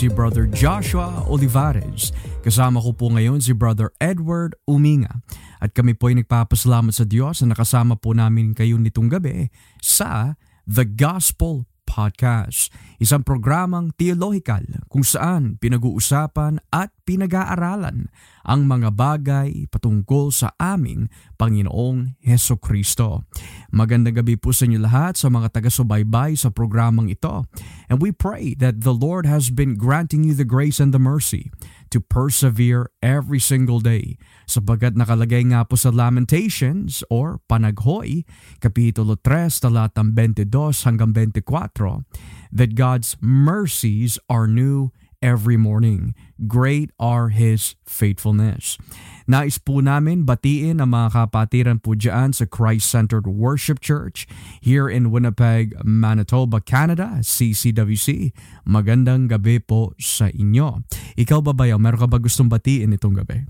Si Brother Joshua Olivares. Kasama ko po ngayon si Brother Edward Uminga. At kami po ay nagpapasalamat sa Diyos na nakasama po namin kayo nitong gabi sa The Gospel Podcast, isang programang theological kung saan pinag-uusapan at pinag-aaralan ang mga bagay patungkol sa aming Panginoong Heso Kristo. Magandang gabi po sa inyo lahat sa mga taga-subaybay sa programang ito. And we pray that the Lord has been granting you the grace and the mercy to persevere every single day. Sabagat nakalagay nga po sa Lamentations or Panaghoy, Kapitulo 3, talatang 22 hanggang 24, that God's mercies are new every morning. Great are His faithfulness. Nais po namin batiin ang mga kapatiran po dyan sa Christ-Centered Worship Church here in Winnipeg, Manitoba, Canada, CCWC. Magandang gabi po sa inyo. Ikaw ba bayaw, meron ka ba gustong batiin itong gabi?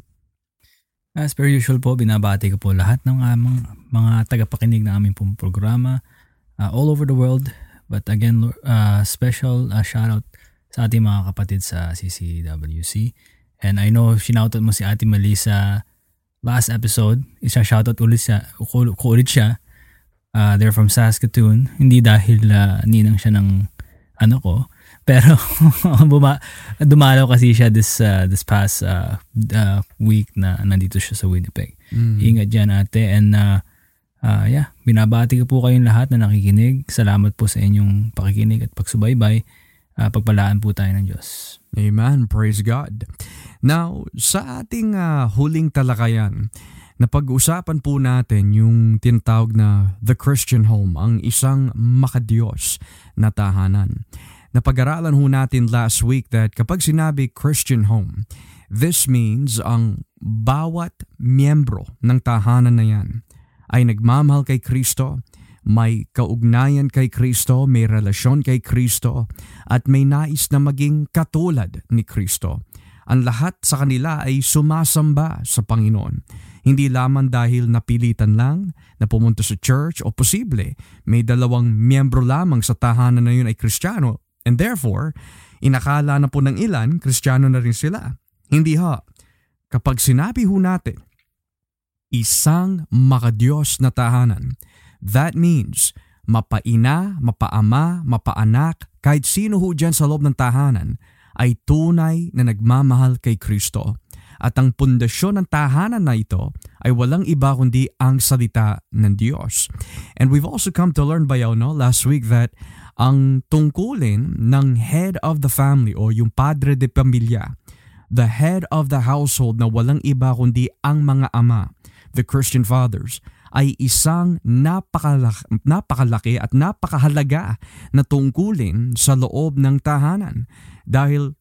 As per usual po, binabati ko po lahat ng aming mga tagapakinig ng aming pong programa uh, all over the world. But again, uh, special uh, shout out sa ating mga kapatid sa CCWC. And I know sinoutout mo si Ate Melissa last episode. Isa shoutout ulit siya, ko, ulit siya. Uh, they're from Saskatoon. Hindi dahil uh, ninang siya ng ano ko. Pero buma, dumalaw kasi siya this uh, this past uh, uh, week na nandito siya sa Winnipeg. Mm. Ingat dyan ate. And uh, uh, yeah, binabati ko po kayong lahat na nakikinig. Salamat po sa inyong pakikinig at pagsubaybay uh, pagpalaan po tayo ng Diyos. Amen. Praise God. Now, sa ating uh, huling talakayan, napag-usapan po natin yung tinatawag na The Christian Home, ang isang makadiyos na tahanan. Napag-aralan ho natin last week that kapag sinabi Christian Home, this means ang bawat miyembro ng tahanan na yan ay nagmamahal kay Kristo may kaugnayan kay Kristo, may relasyon kay Kristo, at may nais na maging katulad ni Kristo. Ang lahat sa kanila ay sumasamba sa Panginoon. Hindi lamang dahil napilitan lang na pumunta sa church o posible may dalawang miyembro lamang sa tahanan na yun ay Kristiyano and therefore, inakala na po ng ilan, Kristiyano na rin sila. Hindi ha. Kapag sinabi ho natin, isang makadiyos na tahanan, That means, mapaina, mapaama, mapaanak, kahit sino ho dyan sa loob ng tahanan ay tunay na nagmamahal kay Kristo. At ang pundasyon ng tahanan na ito ay walang iba kundi ang salita ng Diyos. And we've also come to learn bayaw no, last week that ang tungkulin ng head of the family o yung padre de pamilya, the head of the household na walang iba kundi ang mga ama, the Christian fathers, ay isang napakalaki, napakalaki at napakahalaga na tungkulin sa loob ng tahanan dahil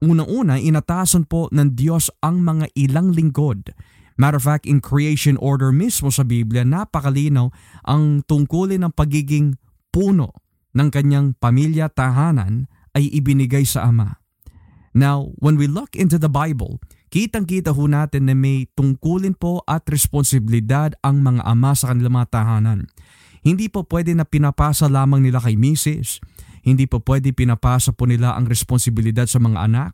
unang-una inatasan po ng Diyos ang mga ilang lingkod. Matter of fact, in creation order mismo sa Biblia, napakalinaw ang tungkulin ng pagiging puno ng kanyang pamilya tahanan ay ibinigay sa Ama. Now, when we look into the Bible, kitang-kita ho natin na may tungkulin po at responsibilidad ang mga ama sa kanilang mga tahanan. Hindi po pwede na pinapasa lamang nila kay misis. Hindi po pwede pinapasa po nila ang responsibilidad sa mga anak,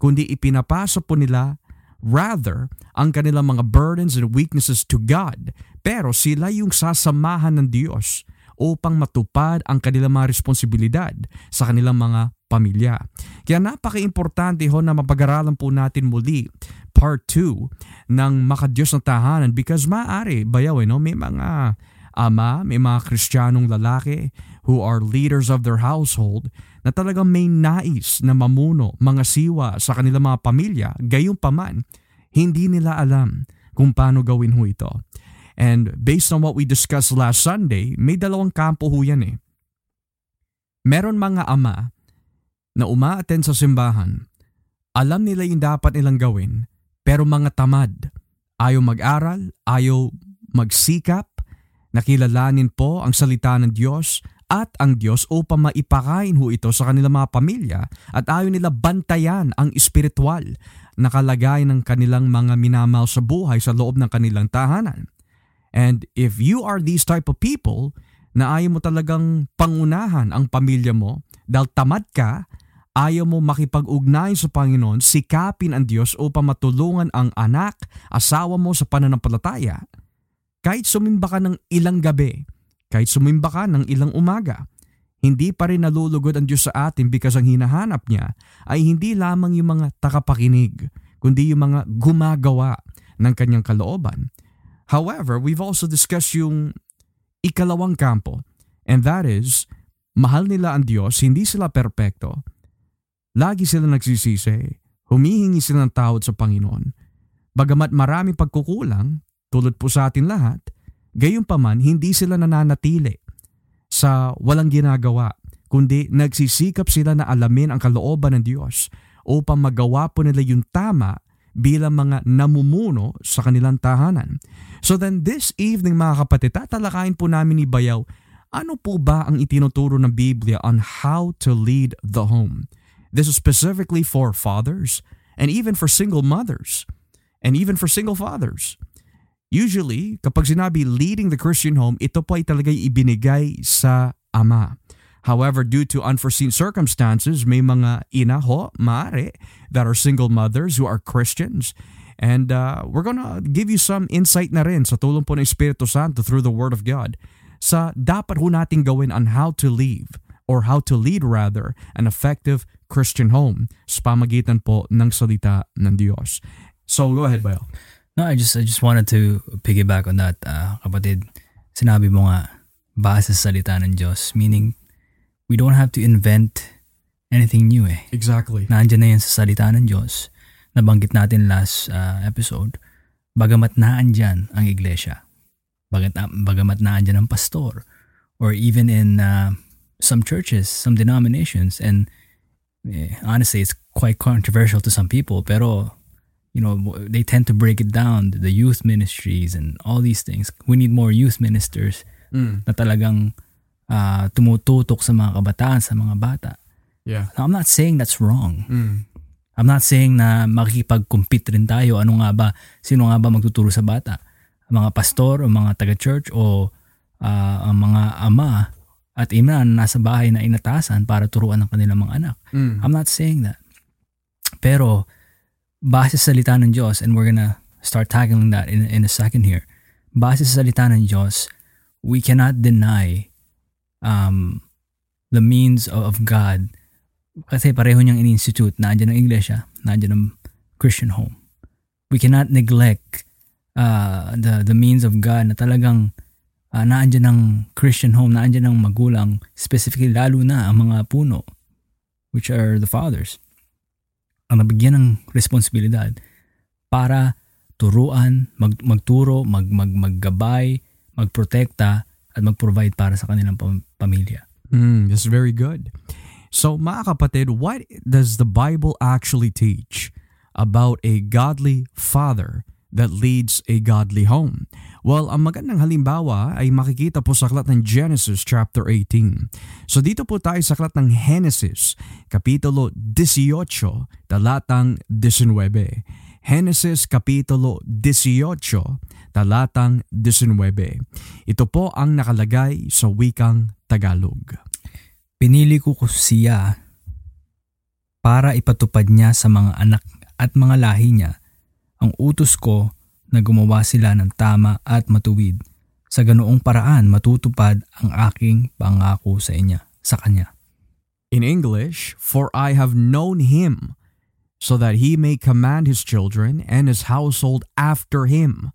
kundi ipinapasa po nila rather ang kanilang mga burdens and weaknesses to God. Pero sila yung sasamahan ng Diyos upang matupad ang kanilang mga responsibilidad sa kanilang mga pamilya. Kaya napaka-importante ho na mapag-aralan po natin muli part 2 ng makadiyos ng tahanan because maaari, bayaw eh, no? may mga ama, may mga kristyanong lalaki who are leaders of their household na talagang may nais na mamuno mga siwa sa kanilang mga pamilya, gayong paman, hindi nila alam kung paano gawin ho ito. And based on what we discussed last Sunday, may dalawang kampo ho yan eh. Meron mga ama na umaattend sa simbahan, alam nila yung dapat nilang gawin, pero mga tamad, ayaw mag-aral, ayaw magsikap, nakilalanin po ang salita ng Diyos at ang Diyos upang maipakain ho ito sa kanilang mga pamilya at ayaw nila bantayan ang espiritual na kalagayan ng kanilang mga minamahal sa buhay sa loob ng kanilang tahanan. And if you are these type of people na ayaw mo talagang pangunahan ang pamilya mo dahil tamad ka ayaw mo makipag-ugnay sa Panginoon, sikapin ang Diyos upang matulungan ang anak, asawa mo sa pananampalataya. Kahit sumimba ka ng ilang gabi, kahit sumimba ka ng ilang umaga, hindi pa rin nalulugod ang Diyos sa atin because ang hinahanap niya ay hindi lamang yung mga takapakinig, kundi yung mga gumagawa ng kanyang kalooban. However, we've also discussed yung ikalawang kampo, and that is, mahal nila ang Diyos, hindi sila perpekto, Lagi sila nagsisisi, humihingi sila ng tawad sa Panginoon. Bagamat marami pagkukulang, tulad po sa atin lahat, gayon pa man hindi sila nananatili sa walang ginagawa, kundi nagsisikap sila na alamin ang kalooban ng Diyos upang magawa po nila yung tama bilang mga namumuno sa kanilang tahanan. So then this evening mga kapatid, tatalakayin po namin ni Bayaw, ano po ba ang itinuturo ng Biblia on how to lead the home? This is specifically for fathers and even for single mothers and even for single fathers. Usually, kapag sinabi leading the Christian home, ito po ay talaga ibinigay sa ama. However, due to unforeseen circumstances, may mga ina ho, maare, that are single mothers who are Christians. And uh, we're gonna give you some insight na rin sa tulong po ng Espiritu Santo through the Word of God sa dapat ho nating gawin on how to leave or how to lead rather an effective Christian home sa pamagitan po ng salita ng Diyos. So go ahead, Bayo. No, I just I just wanted to piggyback on that, uh, kapatid. Sinabi mo nga, base sa salita ng Diyos. Meaning, we don't have to invent anything new eh. Exactly. Nandiyan na yan sa salita ng Diyos. Nabanggit natin last uh, episode. Bagamat naandyan ang iglesia. Bagat, bagamat naandyan ang pastor. Or even in uh, some churches, some denominations. And eh, honestly, it's quite controversial to some people, pero you know, they tend to break it down, the youth ministries and all these things. We need more youth ministers mm. na talagang uh, tumututok sa mga kabataan, sa mga bata. Yeah. Now, I'm not saying that's wrong. Mm. I'm not saying na makikipag-compete rin tayo. Ano nga ba? Sino nga ba magtuturo sa bata? Mga pastor o mga taga-church o uh, ang mga ama at na nasa bahay na inatasan para turuan ng kanilang mga anak. Mm. I'm not saying that. Pero, base sa salita ng Diyos, and we're gonna start tackling that in, in a second here, base sa salita ng Diyos, we cannot deny um, the means of, of God kasi pareho niyang in-institute, nandiyan ang iglesia, nandiyan ang Christian home. We cannot neglect uh, the, the means of God na talagang uh, naandyan ng Christian home, naandyan ng magulang, specifically lalo na ang mga puno, which are the fathers, ang nabigyan ng responsibilidad para turuan, mag, magturo, mag, mag, maggabay, magprotekta, at mag-provide para sa kanilang pamilya. Mm, that's very good. So mga kapatid, what does the Bible actually teach about a godly father that leads a godly home? Well, ang magandang halimbawa ay makikita po sa aklat ng Genesis chapter 18. So dito po tayo sa aklat ng Genesis, kapitulo 18, talatang 19. Genesis kapitulo 18, talatang 19. Ito po ang nakalagay sa wikang Tagalog. Pinili ko ko siya para ipatupad niya sa mga anak at mga lahi niya ang utos ko na gumawa sila ng tama at matuwid. Sa ganoong paraan matutupad ang aking pangako sa inya, sa kanya. In English, for I have known him, so that he may command his children and his household after him,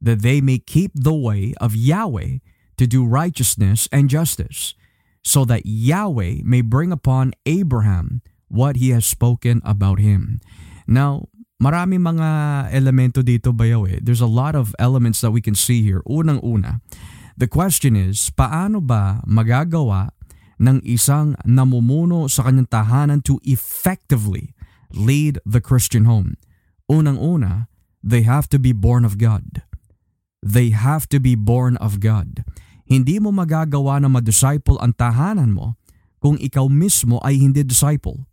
that they may keep the way of Yahweh to do righteousness and justice, so that Yahweh may bring upon Abraham what he has spoken about him. Now, marami mga elemento dito bayaw eh. There's a lot of elements that we can see here. Unang-una, the question is, paano ba magagawa ng isang namumuno sa kanyang tahanan to effectively lead the Christian home? Unang-una, they have to be born of God. They have to be born of God. Hindi mo magagawa na ma-disciple ang tahanan mo kung ikaw mismo ay hindi disciple.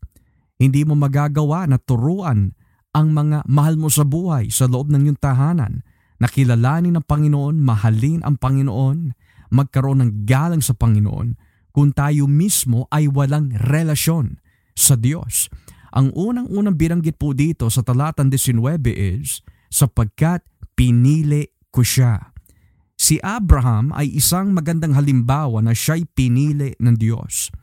Hindi mo magagawa na turuan ang mga mahal mo sa buhay sa loob ng iyong tahanan, nakilalanin ng Panginoon, mahalin ang Panginoon, magkaroon ng galang sa Panginoon kung tayo mismo ay walang relasyon sa Diyos. Ang unang-unang biranggit po dito sa talatang 19 is, sapagkat pinili ko siya. Si Abraham ay isang magandang halimbawa na siya'y pinili ng Diyos.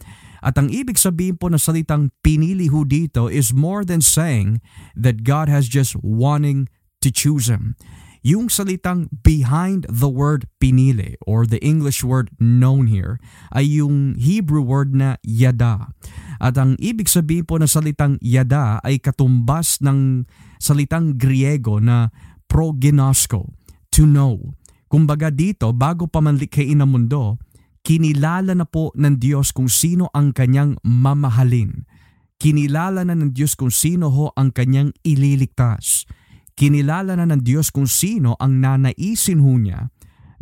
At ang ibig sabihin po ng salitang pinili ho dito is more than saying that God has just wanting to choose him. Yung salitang behind the word pinili or the English word known here ay yung Hebrew word na yada. At ang ibig sabihin po ng salitang yada ay katumbas ng salitang Griego na proginosko, to know. Kumbaga dito, bago pa man likhain ang mundo, kinilala na po ng Diyos kung sino ang kanyang mamahalin. Kinilala na ng Diyos kung sino ho ang kanyang ililigtas kinilala na ng Diyos kung sino ang nanaisin ho niya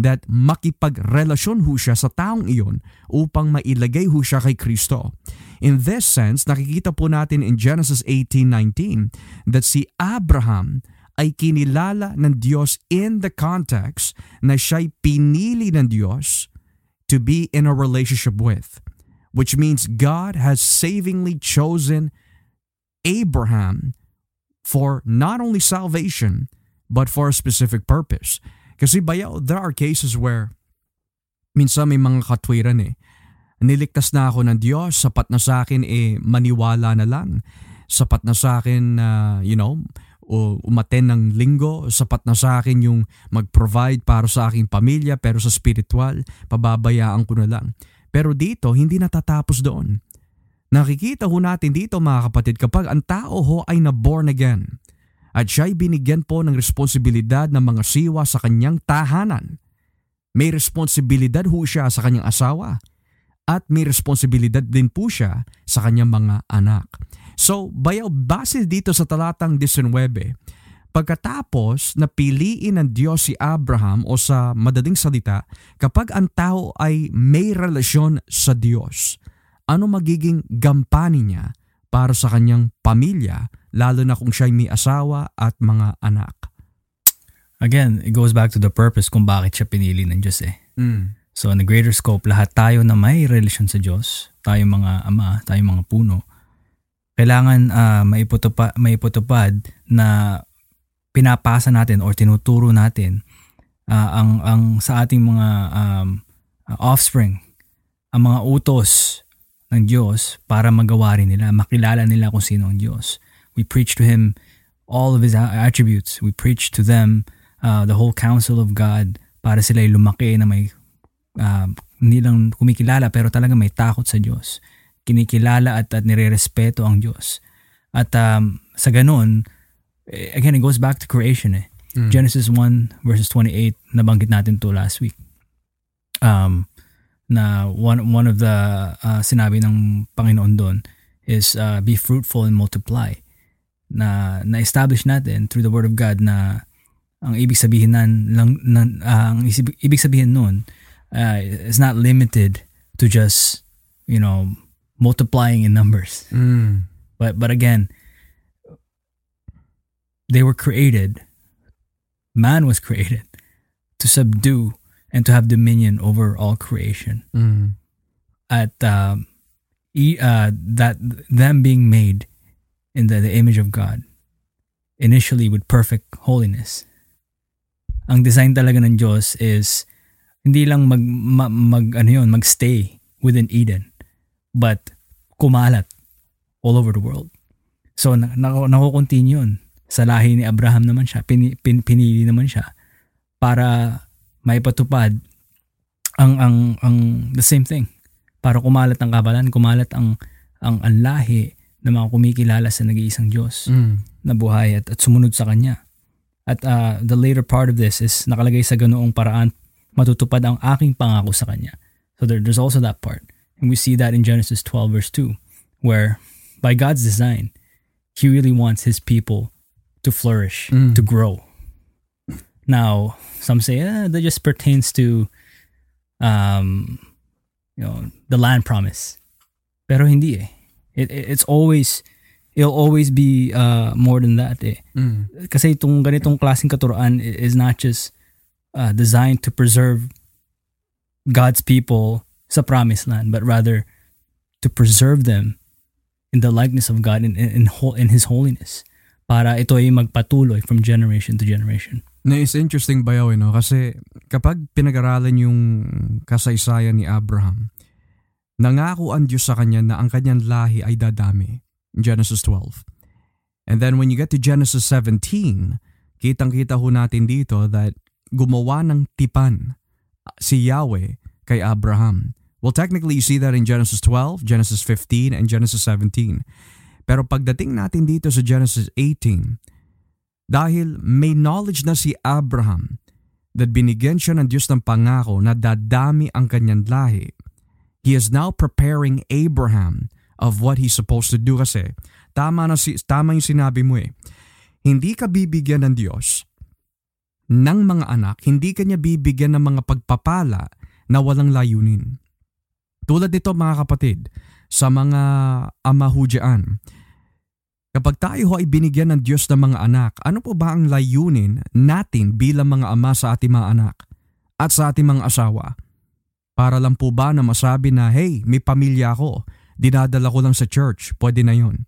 that makipagrelasyon ho siya sa taong iyon upang mailagay ho siya kay Kristo. In this sense, nakikita po natin in Genesis 18.19 that si Abraham ay kinilala ng Diyos in the context na siya'y pinili ng Diyos to be in a relationship with. Which means God has savingly chosen Abraham for not only salvation, but for a specific purpose. Kasi bayaw, there are cases where minsan may mga katwiran eh. Niligtas na ako ng Diyos, sapat na sa akin eh maniwala na lang. Sapat na sa akin uh, you know, umaten ng linggo, sapat na sa akin yung mag-provide para sa aking pamilya pero sa spiritual, pababayaan ko na lang. Pero dito, hindi natatapos doon. Nakikita ho natin dito mga kapatid kapag ang tao ho ay na born again at siya ay binigyan po ng responsibilidad ng mga siwa sa kanyang tahanan. May responsibilidad ho siya sa kanyang asawa at may responsibilidad din po siya sa kanyang mga anak. So, bayaw base dito sa talatang 19, pagkatapos na piliin ng Diyos si Abraham o sa madaling salita, kapag ang tao ay may relasyon sa Diyos, ano magiging gampani niya para sa kanyang pamilya, lalo na kung siya may asawa at mga anak. Again, it goes back to the purpose kung bakit siya pinili ng Diyos eh. Mm. So in the greater scope, lahat tayo na may relasyon sa Diyos, tayo mga ama, tayo mga puno, kailangan uh, maiputupad, maiputupad na pinapasa natin or tinuturo natin uh, ang ang sa ating mga um, offspring ang mga utos ng Diyos para magawa rin nila, makilala nila kung sino ang Diyos. We preach to Him all of His attributes. We preach to them uh, the whole counsel of God para sila lumaki na may uh, hindi kumikilala pero talaga may takot sa Diyos. Kinikilala at, at nire-respeto ang Diyos. At um, sa ganun, eh, again, it goes back to creation eh. Mm. Genesis 1 verses 28, nabanggit natin to last week. Um, na one one of the uh, sinabi ng Panginoon doon is uh, be fruitful and multiply. Na na-establish natin through the word of God na ang ibig sabihin nan lang nan, uh, ang ibig sabihin noon uh, is not limited to just you know multiplying in numbers. Mm. But but again they were created man was created to subdue and to have dominion over all creation. Mm. At um, e, uh, that them being made in the, the image of God, initially with perfect holiness. Ang design talaga ng Diyos is hindi lang mag, mag, mag ano yun, magstay within Eden, but kumalat all over the world. So, na, na, nakukontinue yun. Sa lahi ni Abraham naman siya, pin, pin, pinili naman siya para maipatupad ang ang ang the same thing para kumalat ang kabalan, kumalat ang ang anlahi ng mga kumikilala sa nag-iisang Diyos mm. na buhay at, at sumunod sa Kanya. At uh, the later part of this is nakalagay sa ganoong paraan matutupad ang aking pangako sa Kanya. So there, there's also that part. And we see that in Genesis 12 verse 2 where by God's design, He really wants His people to flourish, mm. to grow. Now, some say eh, that just pertains to um, you know, the land promise. Pero hindi eh. It, it, it's always it'll always be uh, more than that eh. Mm. Kasi itong ganitong klaseng katuroan is not just uh, designed to preserve God's people sa promised land, but rather to preserve them in the likeness of God in, in, in, in His holiness para ito ay magpatuloy from generation to generation. Na is interesting ba yun, no? Kasi kapag pinag-aralan yung kasaysayan ni Abraham, nangako ang Diyos sa kanya na ang kanyang lahi ay dadami. Genesis 12. And then when you get to Genesis 17, kitang-kita ho natin dito that gumawa ng tipan si Yahweh kay Abraham. Well, technically, you see that in Genesis 12, Genesis 15, and Genesis 17. Pero pagdating natin dito sa Genesis 18, dahil may knowledge na si Abraham that binigyan siya ng Diyos ng pangako na dadami ang kanyang lahi, he is now preparing Abraham of what he's supposed to do kasi tama, na si, tama yung sinabi mo eh. Hindi ka bibigyan ng Diyos ng mga anak, hindi ka niya bibigyan ng mga pagpapala na walang layunin. Tulad nito mga kapatid, sa mga amahudyaan, kapag tayo ay binigyan ng Diyos ng mga anak, ano po ba ang layunin natin bilang mga ama sa ating mga anak at sa ating mga asawa? Para lang po ba na masabi na, hey, may pamilya ako, dinadala ko lang sa church, pwede na yon.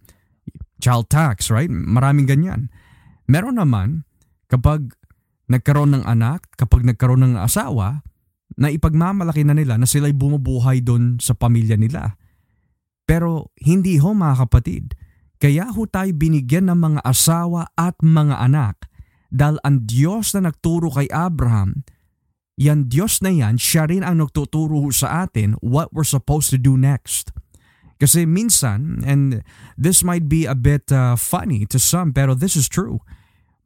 Child tax, right? Maraming ganyan. Meron naman, kapag nagkaroon ng anak, kapag nagkaroon ng asawa, na ipagmamalaki na nila na sila'y bumubuhay doon sa pamilya nila. Pero hindi ho mga kapatid, kaya ho tayo binigyan ng mga asawa at mga anak dahil ang Diyos na nagturo kay Abraham, yan Diyos na yan, siya rin ang nagtuturo sa atin what we're supposed to do next. Kasi minsan, and this might be a bit uh, funny to some, pero this is true.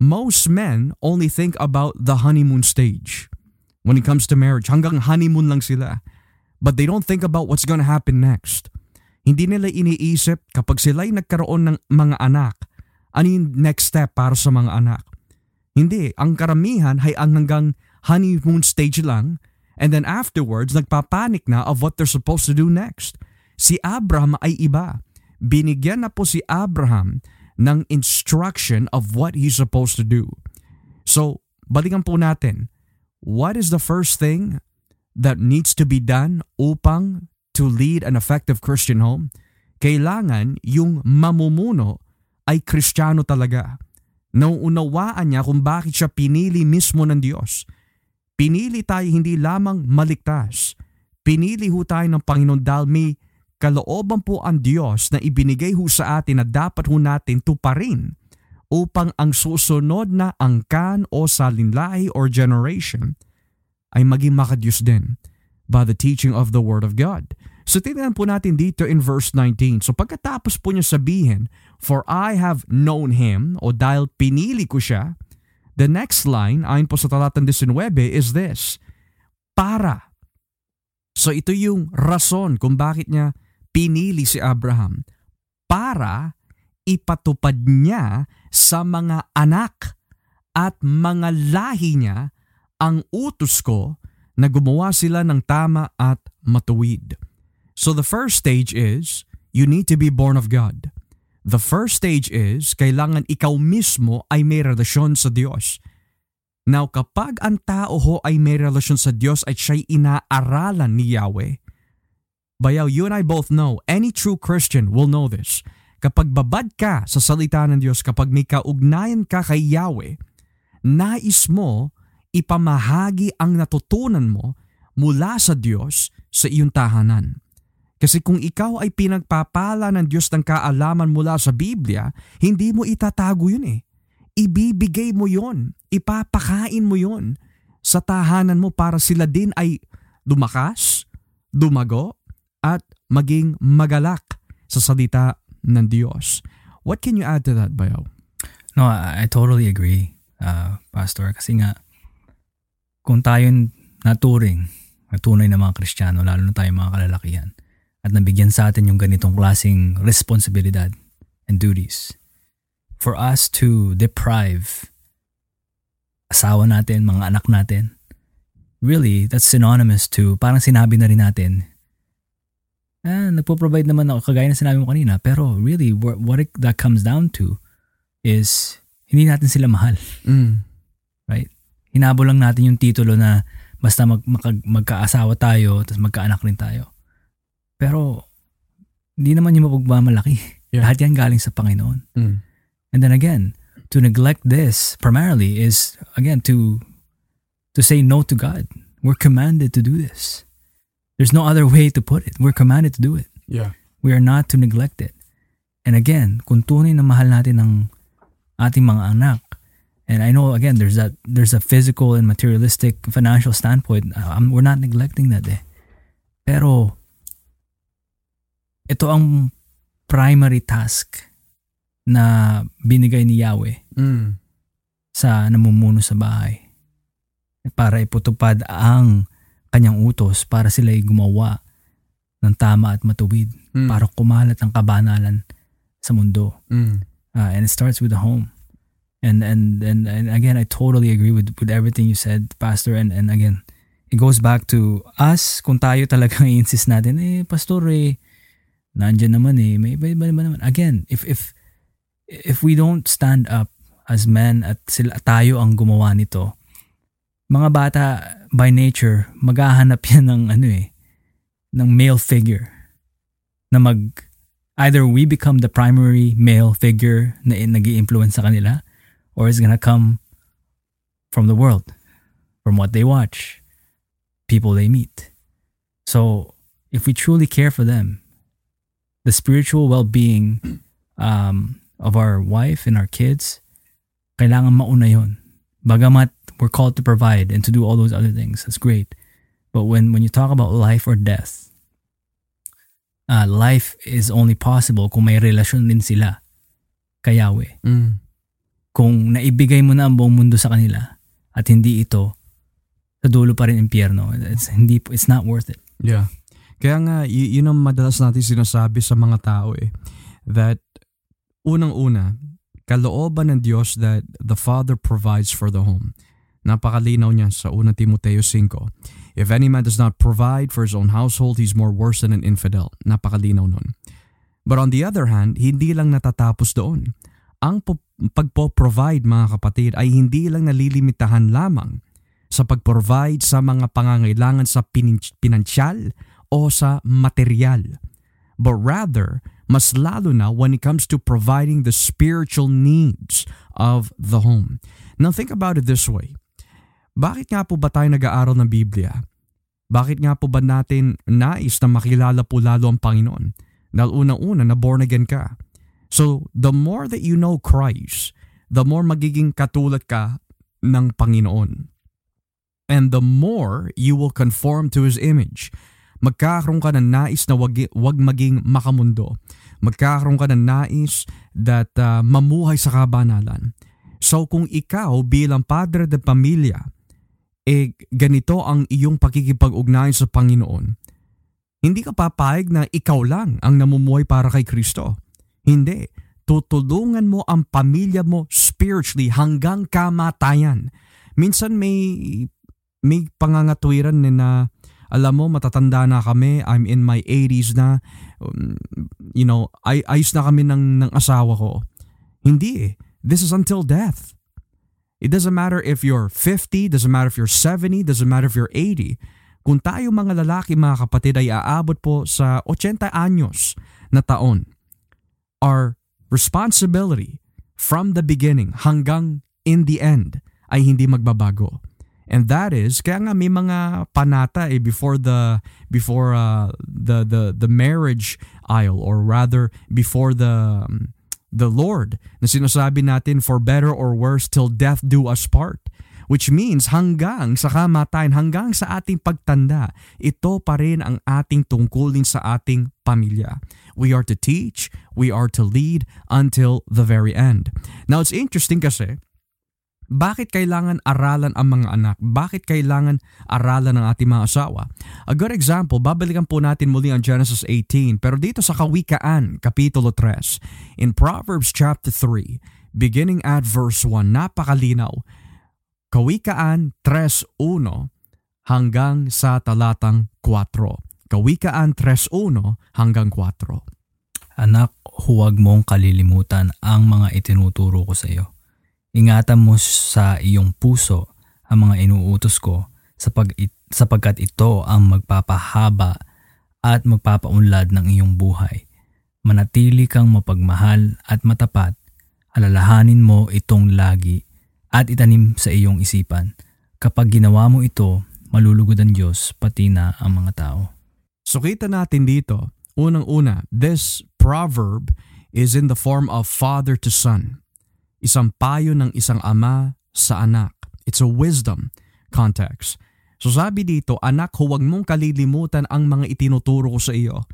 Most men only think about the honeymoon stage when it comes to marriage. Hanggang honeymoon lang sila. But they don't think about what's gonna happen next. Hindi nila iniisip kapag sila'y nagkaroon ng mga anak, ano yung next step para sa mga anak. Hindi, ang karamihan ay ang hanggang honeymoon stage lang and then afterwards nagpapanik na of what they're supposed to do next. Si Abraham ay iba. Binigyan na po si Abraham ng instruction of what he's supposed to do. So, balikan po natin what is the first thing that needs to be done upang to lead an effective Christian home? Kailangan yung mamumuno ay kristyano talaga. Nauunawaan niya kung bakit siya pinili mismo ng Diyos. Pinili tayo hindi lamang maligtas. Pinili ho tayo ng Panginoon dahil may kalooban po ang Diyos na ibinigay ho sa atin na dapat ho natin tuparin upang ang susunod na angkan o salinlahi or generation ay maging makadiyos din by the teaching of the Word of God. So tingnan po natin dito in verse 19. So pagkatapos po niya sabihin, For I have known Him, o dahil pinili ko siya, the next line, ayon po sa talatang 19, is this, Para. So ito yung rason kung bakit niya pinili si Abraham. Para ipatupad niya sa mga anak at mga lahi niya ang utos ko na gumawa sila ng tama at matuwid. So the first stage is, you need to be born of God. The first stage is, kailangan ikaw mismo ay may relasyon sa Diyos. Now kapag ang tao ho ay may relasyon sa Diyos at siya'y inaaralan ni Yahweh, Bayaw, you and I both know, any true Christian will know this Kapag babad ka sa salita ng Diyos, kapag may kaugnayan ka kay Yahweh, nais mo ipamahagi ang natutunan mo mula sa Diyos sa iyong tahanan. Kasi kung ikaw ay pinagpapala ng Diyos ng kaalaman mula sa Biblia, hindi mo itatago yun eh. Ibibigay mo yon, ipapakain mo yon sa tahanan mo para sila din ay dumakas, dumago, at maging magalak sa salita ng Diyos. What can you add to that, Bayaw? No, I, I totally agree, uh, Pastor. Kasi nga, kung tayo naturing, tunay na mga Kristiyano, lalo na tayo mga kalalakihan, at nabigyan sa atin yung ganitong klaseng responsibilidad and duties, for us to deprive asawa natin, mga anak natin, really, that's synonymous to, parang sinabi na rin natin, ah, nagpo-provide naman ako, kagaya na sinabi mo kanina, pero really, what, what it, that comes down to is, hindi natin sila mahal. Mm. Right? Hinabo lang natin yung titulo na basta mag, mag, magkaasawa tayo, tapos magkaanak rin tayo. Pero, hindi naman yung mapagmamalaki. Yeah. Lahat yan galing sa Panginoon. Mm. And then again, to neglect this primarily is again to to say no to God. We're commanded to do this. There's no other way to put it. We're commanded to do it. Yeah. We are not to neglect it. And again, kung tunay na mahal natin ng ating mga anak, and I know again there's that there's a physical and materialistic financial standpoint. Um, we're not neglecting that eh. Pero ito ang primary task na binigay ni Yahweh Mm. sa namumuno sa bahay para iputupad ang kanyang utos para sila ay gumawa ng tama at matuwid Mm. para kumalat ang kabanalan sa mundo. Mm. Uh, and it starts with the home. And, and and and again, I totally agree with with everything you said, Pastor. And and again, it goes back to us. Kung tayo talagang i-insist natin, eh, Pastor, eh, nandyan naman eh, may iba iba naman. Again, if if if we don't stand up as men at sila tayo ang gumawa nito, mga bata by nature maghahanap yan ng ano eh, ng male figure na mag either we become the primary male figure na nag influence sa kanila or it's gonna come from the world, from what they watch, people they meet. So if we truly care for them, the spiritual well-being um, of our wife and our kids, kailangan mauna yon. Bagamat we're called to provide and to do all those other things, that's great. But when, when you talk about life or death, uh, life is only possible kung may relasyon din sila kay Yahweh. Mm. Kung naibigay mo na ang buong mundo sa kanila at hindi ito, sa dulo pa rin impyerno. It's, hindi, it's not worth it. Yeah. Kaya nga, y- yun ang madalas natin sinasabi sa mga tao eh. That, unang-una, kalooban ng Diyos that the Father provides for the home. Napakalinaw niya sa 1 Timoteo 5. If any man does not provide for his own household, he's more worse than an infidel. Napakalinaw nun. But on the other hand, hindi lang natatapos doon. Ang po- pagpo-provide mga kapatid ay hindi lang nalilimitahan lamang sa pag-provide sa mga pangangailangan sa pinansyal o sa material. But rather, mas lalo na when it comes to providing the spiritual needs of the home. Now think about it this way. Bakit nga po ba tayo nag-aaral ng Biblia? Bakit nga po ba natin nais na makilala po lalo ang Panginoon? Dahil unang-una na born again ka. So, the more that you know Christ, the more magiging katulad ka ng Panginoon. And the more you will conform to His image. Magkakaroon ka ng nais na wag, wag maging makamundo. Magkakaroon ka ng nais that uh, mamuhay sa kabanalan. So kung ikaw bilang padre de pamilya, eh ganito ang iyong pakikipag-ugnayan sa Panginoon, hindi ka papayag na ikaw lang ang namumuhay para kay Kristo. Hindi. Tutulungan mo ang pamilya mo spiritually hanggang kamatayan. Minsan may may pangangatwiran na, na alam mo matatanda na kami, I'm in my 80s na, um, you know, ay ayos na kami ng, ng asawa ko. Hindi eh. This is until death. It doesn't matter if you're 50, doesn't matter if you're 70, doesn't matter if you're 80. Kung tayo mga lalaki mga kapatid ay aabot po sa 80 anyos na taon, our responsibility from the beginning hanggang in the end ay hindi magbabago. And that is kaya nga may mga panata eh before the before uh, the the the marriage aisle or rather before the um, the Lord na sinasabi natin for better or worse till death do us part which means hanggang sa kamatayan, hanggang sa ating pagtanda, ito pa rin ang ating tungkulin sa ating pamilya. We are to teach, we are to lead until the very end. Now it's interesting kasi, bakit kailangan aralan ang mga anak? Bakit kailangan aralan ng ating mga asawa? A good example, babalikan po natin muli ang Genesis 18, pero dito sa Kawikaan, Kapitulo 3, in Proverbs chapter 3, beginning at verse 1, napakalinaw, Kawikaan 3.1 hanggang sa talatang 4. Kawikaan 3.1 hanggang 4. Anak, huwag mong kalilimutan ang mga itinuturo ko sa iyo. Ingatan mo sa iyong puso ang mga inuutos ko sapag, sapagkat ito ang magpapahaba at magpapaunlad ng iyong buhay manatili kang mapagmahal at matapat, alalahanin mo itong lagi at itanim sa iyong isipan. Kapag ginawa mo ito, malulugod ang Diyos pati na ang mga tao. So kita natin dito, unang-una, this proverb is in the form of father to son. Isang payo ng isang ama sa anak. It's a wisdom context. So sabi dito, anak, huwag mong kalilimutan ang mga itinuturo ko sa iyo.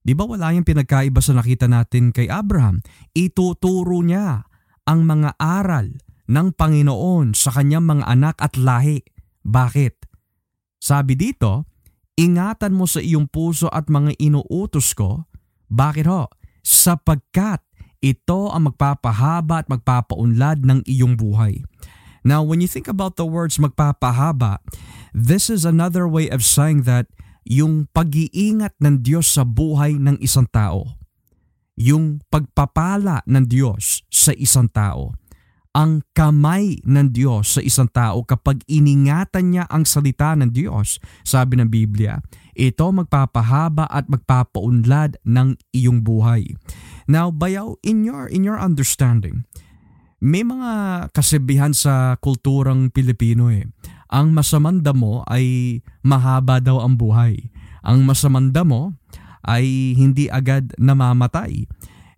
Di ba wala yung pinagkaiba sa nakita natin kay Abraham? Ituturo niya ang mga aral ng Panginoon sa kanyang mga anak at lahi. Bakit? Sabi dito, ingatan mo sa iyong puso at mga inuutos ko. Bakit ho? Sapagkat ito ang magpapahaba at magpapaunlad ng iyong buhay. Now, when you think about the words magpapahaba, this is another way of saying that yung pag-iingat ng Diyos sa buhay ng isang tao, yung pagpapala ng Diyos sa isang tao, ang kamay ng Diyos sa isang tao kapag iningatan niya ang salita ng Diyos, sabi ng Biblia, ito magpapahaba at magpapaunlad ng iyong buhay. Now, bayaw, in your, in your understanding, may mga kasibihan sa kulturang Pilipino eh. Ang masamanda mo ay mahaba daw ang buhay. Ang masamanda mo ay hindi agad namamatay.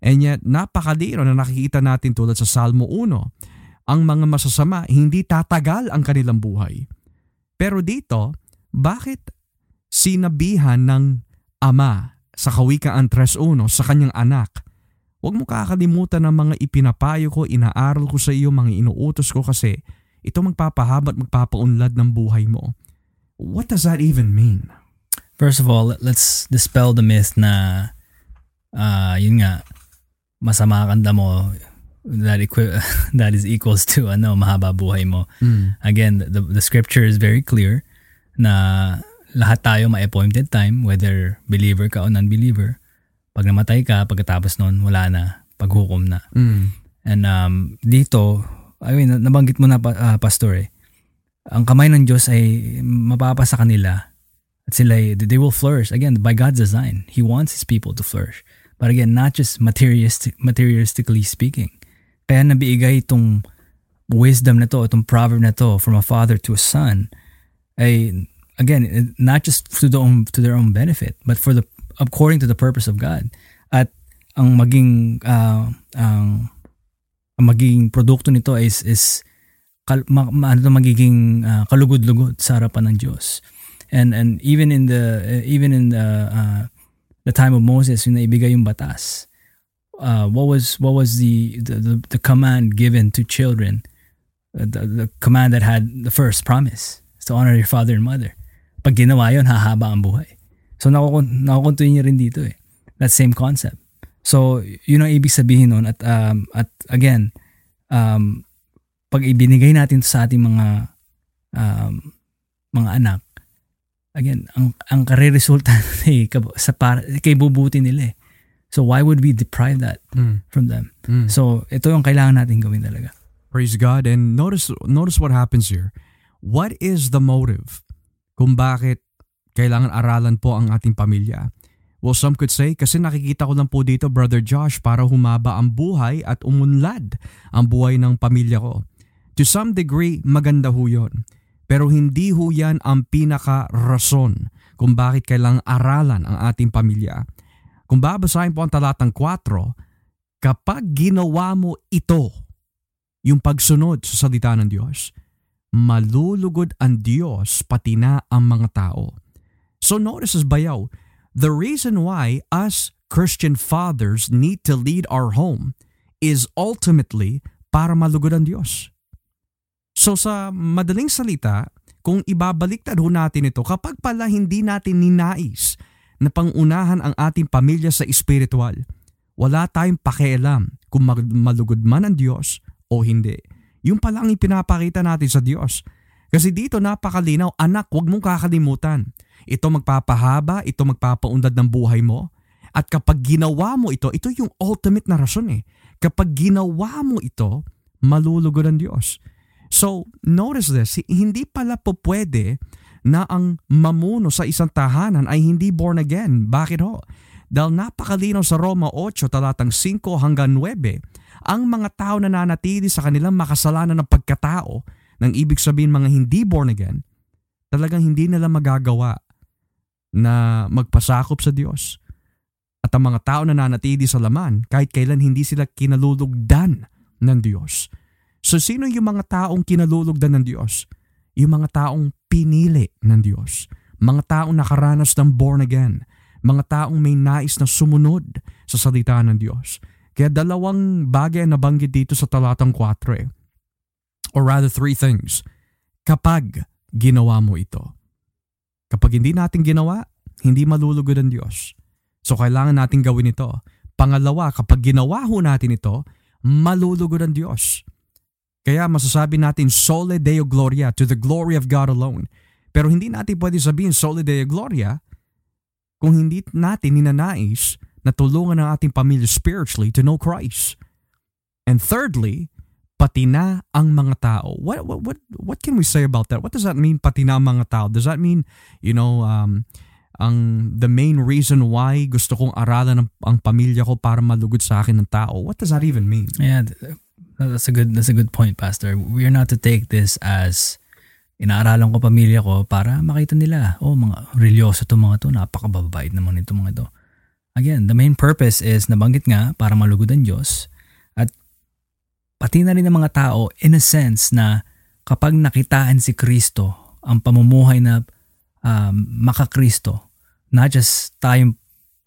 And yet, napakalino na nakikita natin tulad sa Salmo 1, ang mga masasama hindi tatagal ang kanilang buhay. Pero dito, bakit sinabihan ng ama sa Kawikaan 3.1 sa kanyang anak Huwag mo kakalimutan ang mga ipinapayo ko, inaaral ko sa iyo, mga inuutos ko kasi ito magpapahaba at magpapaunlad ng buhay mo. What does that even mean? First of all, let's dispel the myth na uh, yun nga, masama kanda mo that equi- that is equals to ano mahaba buhay mo. Mm. Again, the the scripture is very clear na lahat tayo may appointed time whether believer ka o non-believer. Pag namatay ka, pagkatapos nun, wala na. Paghukom na. Mm. And um, dito, I mean, nabanggit mo na, uh, Pastor eh, ang kamay ng Diyos ay mapapa sa kanila at sila they will flourish. Again, by God's design, He wants His people to flourish. But again, not just materialistic, materialistically speaking. Kaya nabigay itong wisdom na to, itong proverb na to from a father to a son ay again, not just to, the own, to their own benefit, but for the according to the purpose of God. At ang maging uh, ang, ang magiging produkto nito is is kal, ma, ma, ano magiging uh, kalugod-lugod sa harapan ng Diyos. And and even in the uh, even in the uh, the time of Moses yung naibigay yung batas. Uh, what was what was the the, the, the command given to children? The, the command that had the first promise to honor your father and mother. Pag ginawa yun, hahaba ang buhay. So nakukontinue rin dito eh. That same concept. So yun ang ibig sabihin nun at um, at again um, pag ibinigay natin sa ating mga um, mga anak again ang ang kareresulta eh, sa para, kay bubuti nila eh. So why would we deprive that Mm. from them? Mm. So ito yung kailangan natin gawin talaga. Praise God. And notice notice what happens here. What is the motive kung bakit kailangan aralan po ang ating pamilya. Well, some could say, kasi nakikita ko lang po dito, Brother Josh, para humaba ang buhay at umunlad ang buhay ng pamilya ko. To some degree, maganda ho yun. Pero hindi ho yan ang pinaka-rason kung bakit kailangang aralan ang ating pamilya. Kung babasahin po ang talatang 4, kapag ginawa mo ito, yung pagsunod sa salita ng Diyos, malulugod ang Diyos pati na ang mga tao. So notice as bayaw, the reason why us Christian fathers need to lead our home is ultimately para malugod ang Diyos. So sa madaling salita, kung ibabaliktad ho natin ito, kapag pala hindi natin ninais na pangunahan ang ating pamilya sa espiritual, wala tayong pakialam kung malugod man ang Diyos o hindi. Yung pala ang ipinapakita natin sa Diyos. Kasi dito napakalinaw, anak, huwag mong kakalimutan ito magpapahaba, ito magpapaundad ng buhay mo. At kapag ginawa mo ito, ito yung ultimate na rason eh. Kapag ginawa mo ito, malulugod ang Diyos. So, notice this, hindi pala po pwede na ang mamuno sa isang tahanan ay hindi born again. Bakit ho? Dahil napakalinaw sa Roma 8 talatang 5 hanggang 9, ang mga tao na nanatili sa kanilang makasalanan ng pagkatao, nang ibig sabihin mga hindi born again, talagang hindi nila magagawa na magpasakop sa Diyos. At ang mga tao na nanatili sa laman, kahit kailan hindi sila kinalulugdan ng Diyos. So sino yung mga taong kinalulugdan ng Diyos? Yung mga taong pinili ng Diyos. Mga taong nakaranas ng born again. Mga taong may nais na sumunod sa salita ng Diyos. Kaya dalawang bagay na nabanggit dito sa talatang 4 eh. Or rather three things. Kapag ginawa mo ito. Kapag hindi natin ginawa, hindi malulugod ang Diyos. So kailangan natin gawin ito. Pangalawa, kapag ginawa ho natin ito, malulugod ang Diyos. Kaya masasabi natin sole Deo Gloria to the glory of God alone. Pero hindi natin pwede sabihin sole Deo Gloria kung hindi natin ninanais na tulungan ang ating pamilya spiritually to know Christ. And thirdly, pati na ang mga tao. What, what, what, what can we say about that? What does that mean, pati na ang mga tao? Does that mean, you know, um, ang the main reason why gusto kong aralan ang, ang pamilya ko para malugod sa akin ng tao? What does that even mean? Yeah, that's a good that's a good point, Pastor. We are not to take this as inaaralan ko pamilya ko para makita nila, oh mga religyoso to mga to, napakababait naman ito mga to. Again, the main purpose is nabanggit nga para malugod ang Diyos pati na rin ng mga tao in a sense na kapag nakitaan si Kristo ang pamumuhay na um, makakristo, not just tayong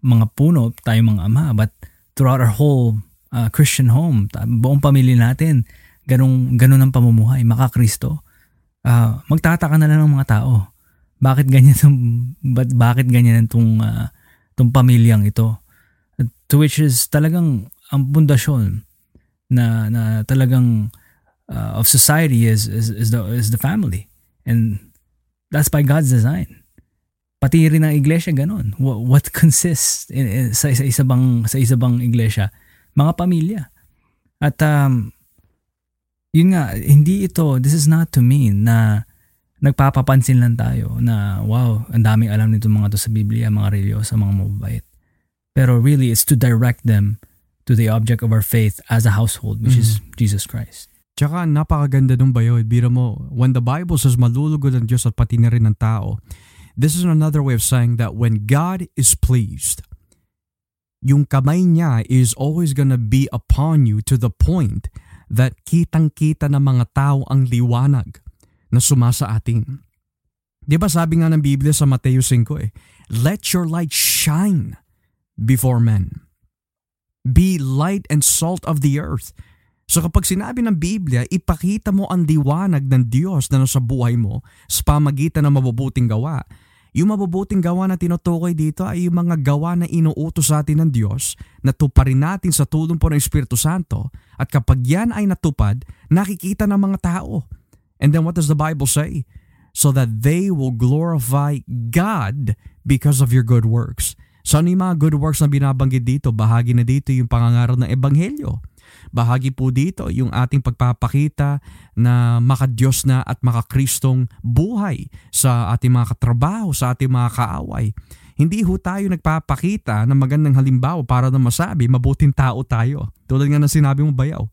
mga puno, tayong mga ama, but throughout our whole uh, Christian home, buong pamilya natin, ganun, ganun ang pamumuhay, makakristo, uh, magtataka na lang ng mga tao. Bakit ganyan tong, but bakit ganyan itong, uh, itong pamilyang ito? To which is talagang ang pundasyon na, na talagang uh, of society is, is, is, the, is the family. And that's by God's design. Pati rin ang iglesia ganun. What, what consists in, in, sa, sa isa bang sa isa bang iglesia? Mga pamilya. At um, yun nga, hindi ito, this is not to mean na nagpapapansin lang tayo na wow, ang daming alam nito mga to sa Biblia, mga religyosa, mga mababait. Pero really, it's to direct them to the object of our faith as a household, which mm-hmm. is Jesus Christ. Tsaka napakaganda nung bayo. Bira mo, when the Bible says malulugod ang Diyos at pati na rin ng tao, this is another way of saying that when God is pleased, yung kamay niya is always gonna be upon you to the point that kitang-kita ng mga tao ang liwanag na sumasa atin. Di ba sabi nga ng Biblia sa Mateo 5 eh, Let your light shine before men. Be light and salt of the earth. So kapag sinabi ng Biblia, ipakita mo ang liwanag ng Diyos na nasa buhay mo sa pamagitan ng mabubuting gawa. Yung mabubuting gawa na tinutukoy dito ay yung mga gawa na inuutos sa atin ng Diyos na tuparin natin sa tulong po ng Espiritu Santo at kapag yan ay natupad, nakikita ng mga tao. And then what does the Bible say? So that they will glorify God because of your good works. So ano yung mga good works na binabanggit dito? Bahagi na dito yung pangangaral ng Ebanghelyo Bahagi po dito yung ating pagpapakita na makadiyos na at makakristong buhay sa ating mga katrabaho, sa ating mga kaaway. Hindi ho tayo nagpapakita ng magandang halimbawa para na masabi mabuting tao tayo. Tulad nga ng sinabi mo bayaw.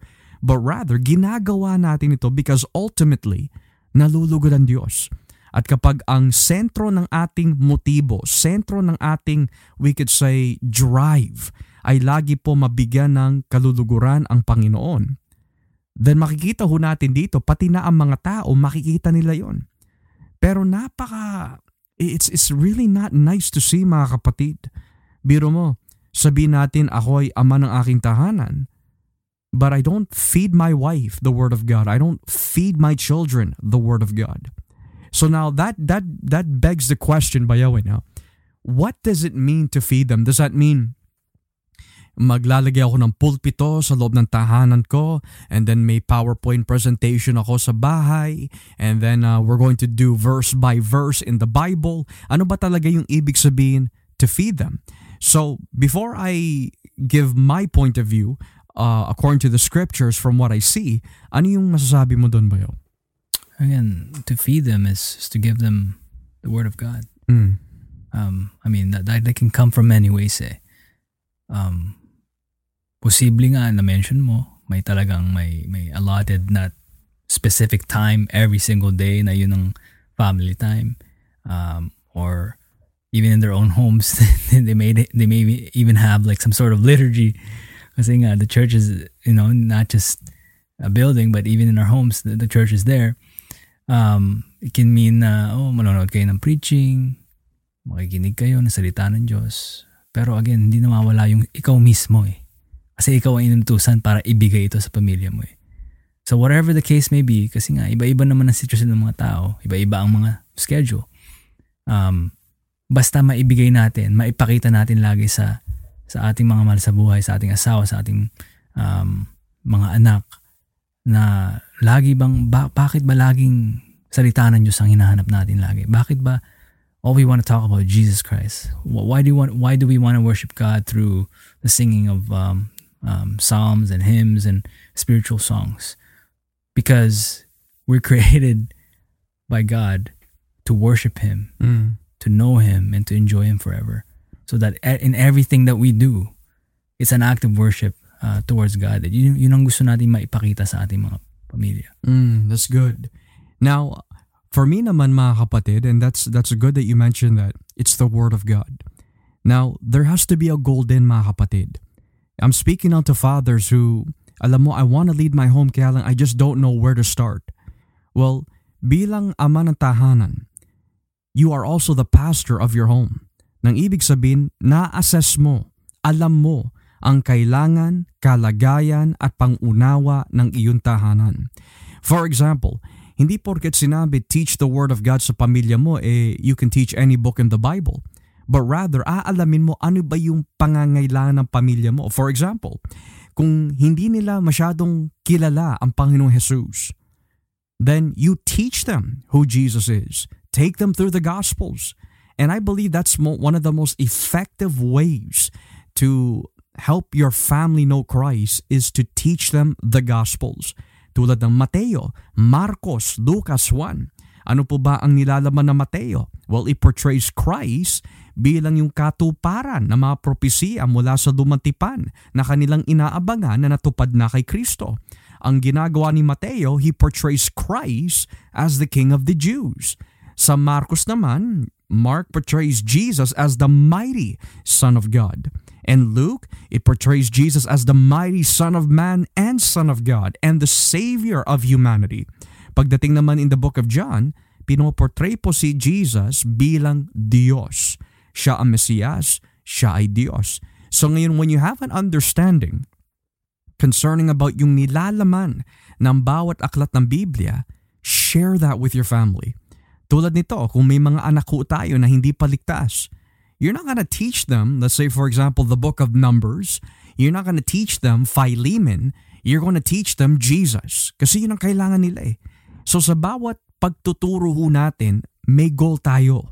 But rather, ginagawa natin ito because ultimately, nalulugod ang Diyos. At kapag ang sentro ng ating motibo, sentro ng ating, we could say, drive, ay lagi po mabigyan ng kaluluguran ang Panginoon. Then makikita ho natin dito, pati na ang mga tao, makikita nila yon. Pero napaka, it's, it's really not nice to see mga kapatid. Biro mo, sabihin natin ako ay ama ng aking tahanan, but I don't feed my wife the word of God. I don't feed my children the word of God. So now that that that begs the question, Bayawe now. What does it mean to feed them? Does that mean maglalagay ako ng pulpito sa loob ng tahanan ko and then may PowerPoint presentation ako sa bahay and then uh, we're going to do verse by verse in the Bible. Ano ba talaga yung ibig sabihin to feed them? So before I give my point of view uh, according to the scriptures from what I see, ano yung masasabi mo doon bayo? Again, to feed them is, is to give them the word of God. Mm. Um, I mean, that, that, that can come from many ways eh. um, posible nga na mention mo, may talagang may, may allotted na specific time every single day na yun ang family time. Um, or even in their own homes, they may, they may even have like some sort of liturgy. Kasi nga, the church is, you know, not just a building, but even in our homes, the, the church is there. Um, it can mean na, oh, manonood kayo ng preaching, makikinig kayo ng salita ng Diyos. Pero again, hindi nawawala yung ikaw mismo eh. Kasi ikaw ang inutusan para ibigay ito sa pamilya mo eh. So whatever the case may be, kasi nga iba-iba naman ang sitwasyon ng mga tao, iba-iba ang mga schedule. Um, basta maibigay natin, maipakita natin lagi sa sa ating mga mahal sa buhay, sa ating asawa, sa ating um, mga anak, na lagi bang, ba, bakit ba laging salita ng Diyos ang hinahanap natin lagi? Bakit ba all we want to talk about Jesus Christ? Why do we want, why do we want to worship God through the singing of um, um, psalms and hymns and spiritual songs? Because we're created by God to worship Him, Mm. to know Him, and to enjoy Him forever. So that e- in everything that we do, it's an act of worship uh, towards God. Yun, yun ang gusto natin maipakita sa ating mga pamilya. Mm, that's good. Now, for me naman mga kapatid, and that's that's good that you mentioned that it's the word of God. Now, there has to be a goal din mga kapatid. I'm speaking out to fathers who, alam mo, I want to lead my home kaya lang I just don't know where to start. Well, bilang ama ng tahanan, you are also the pastor of your home. Nang ibig sabihin, na-assess mo, alam mo ang kailangan, kalagayan at pangunawa ng iyong tahanan. For example, hindi porket sinabi teach the word of God sa pamilya mo, eh you can teach any book in the Bible. But rather, aalamin mo ano ba yung pangangailangan ng pamilya mo. For example, kung hindi nila masyadong kilala ang Panginoong Jesus, then you teach them who Jesus is. Take them through the Gospels. And I believe that's one of the most effective ways to help your family know Christ is to teach them the Gospels. Tulad ng Mateo, Marcos, Lucas 1. Ano po ba ang nilalaman ng Mateo? Well, it portrays Christ bilang yung katuparan ng mga propesiya mula sa dumantipan na kanilang inaabangan na natupad na kay Kristo. Ang ginagawa ni Mateo, he portrays Christ as the King of the Jews. Sa Marcos naman, Mark portrays Jesus as the mighty Son of God. And Luke, it portrays Jesus as the mighty Son of Man and Son of God and the Savior of humanity. Pagdating naman in the book of John, pinoportray po si Jesus bilang Diyos. Siya ang Mesiyas, siya ay Diyos. So ngayon, when you have an understanding concerning about yung nilalaman ng bawat aklat ng Biblia, share that with your family. Tulad nito, kung may mga anak ko tayo na hindi paligtas, you're not gonna teach them, let's say for example, the book of Numbers, you're not gonna teach them Philemon, you're gonna teach them Jesus. Kasi yun ang kailangan nila eh. So sa bawat pagtuturo ho natin, may goal tayo.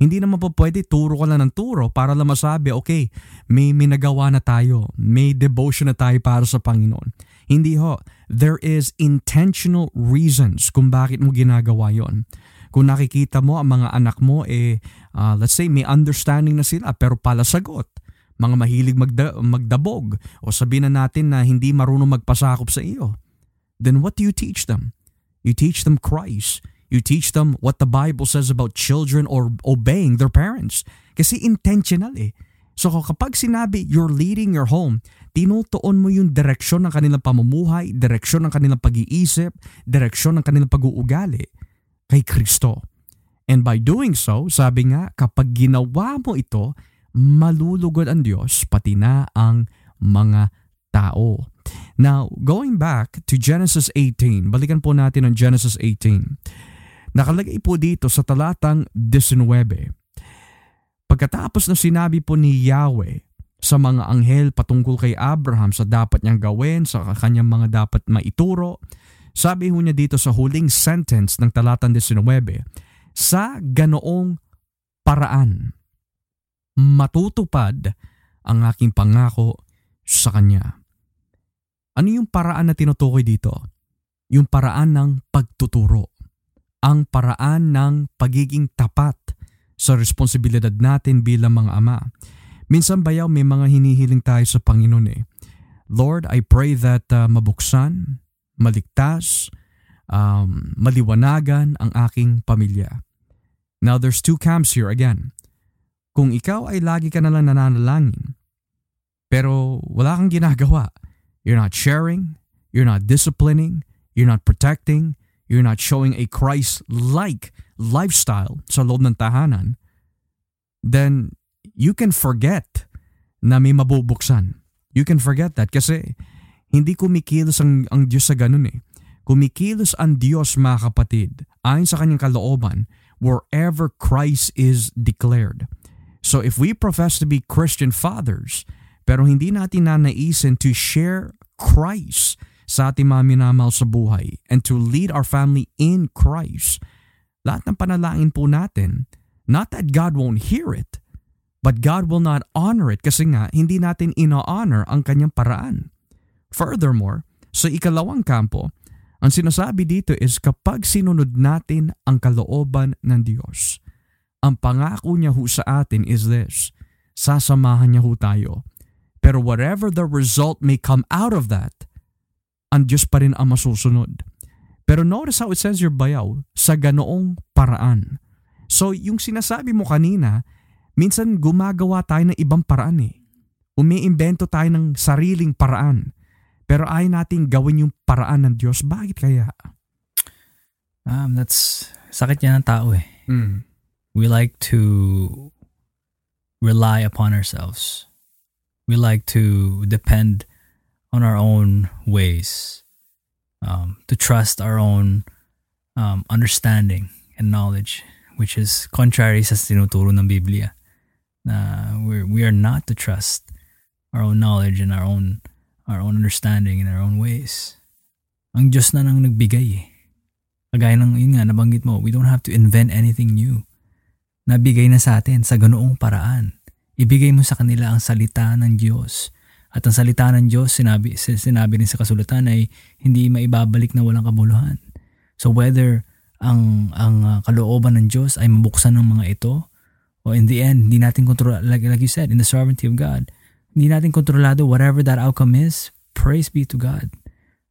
Hindi naman po pwede turo ka lang ng turo para lang masabi, okay, may minagawa na tayo, may devotion na tayo para sa Panginoon. Hindi ho. There is intentional reasons kung bakit mo ginagawa yon. Kung nakikita mo ang mga anak mo, eh, uh, let's say may understanding na sila pero pala sagot. Mga mahilig magda- magdabog o sabihin na natin na hindi marunong magpasakop sa iyo. Then what do you teach them? You teach them Christ. You teach them what the Bible says about children or obeying their parents. Kasi intentional eh. So kapag sinabi you're leading your home, tinutuon mo yung direksyon ng kanilang pamumuhay, direksyon ng kanilang pag-iisip, direksyon ng kanilang pag-uugali kay Kristo. And by doing so, sabi nga, kapag ginawa mo ito, malulugod ang Diyos pati na ang mga tao. Now, going back to Genesis 18, balikan po natin ang Genesis 18. Nakalagay po dito sa talatang 19. Pagkatapos na sinabi po ni Yahweh sa mga anghel patungkol kay Abraham sa dapat niyang gawin, sa kanyang mga dapat maituro, sabi ho niya dito sa huling sentence ng talatang 19, sa ganoong paraan, matutupad ang aking pangako sa kanya. Ano yung paraan na tinutukoy dito? Yung paraan ng pagtuturo. Ang paraan ng pagiging tapat sa responsibilidad natin bilang mga ama. Minsan bayaw may mga hinihiling tayo sa Panginoon eh. Lord, I pray that uh, mabuksan, maligtas, um, maliwanagan ang aking pamilya. Now there's two camps here again. Kung ikaw ay lagi ka nalang nananalangin, pero wala kang ginagawa, you're not sharing, you're not disciplining, you're not protecting, you're not showing a Christ-like lifestyle sa loob ng tahanan, then you can forget na may mabubuksan. You can forget that kasi hindi kumikilos ang, ang Diyos sa ganun eh. Kumikilos ang Diyos mga kapatid ayon sa kanyang kalooban wherever Christ is declared. So if we profess to be Christian fathers, pero hindi natin nanaisin to share Christ sa ating mga minamahal sa buhay and to lead our family in Christ, lahat ng panalangin po natin, not that God won't hear it, But God will not honor it kasi nga hindi natin ina-honor ang kanyang paraan. Furthermore, sa ikalawang kampo, ang sinasabi dito is kapag sinunod natin ang kalooban ng Diyos, ang pangako niya ho sa atin is this, sasamahan niya ho tayo. Pero whatever the result may come out of that, ang Diyos pa rin ang masusunod. Pero notice how it says your bayaw, sa ganoong paraan. So yung sinasabi mo kanina, Minsan gumagawa tayo ng ibang paraan eh. Umiimbento tayo ng sariling paraan. Pero ayaw natin gawin yung paraan ng Diyos. Bakit kaya? Um, that's, sakit yan ng tao eh. Mm. We like to rely upon ourselves. We like to depend on our own ways. Um, to trust our own um, understanding and knowledge, which is contrary sa tinuturo ng Biblia na we're, we are not to trust our own knowledge and our own our own understanding and our own ways. Ang Diyos na nang nagbigay eh. Kagaya ng yun nga, nabanggit mo, we don't have to invent anything new. Nabigay na sa atin sa ganoong paraan. Ibigay mo sa kanila ang salita ng Diyos. At ang salita ng Diyos, sinabi, sinabi rin sa kasulatan ay hindi maibabalik na walang kabuluhan. So whether ang ang uh, kalooban ng Diyos ay mabuksan ng mga ito o in the end, hindi natin kontrol, like, like you said, in the sovereignty of God, hindi natin kontrolado whatever that outcome is, praise be to God.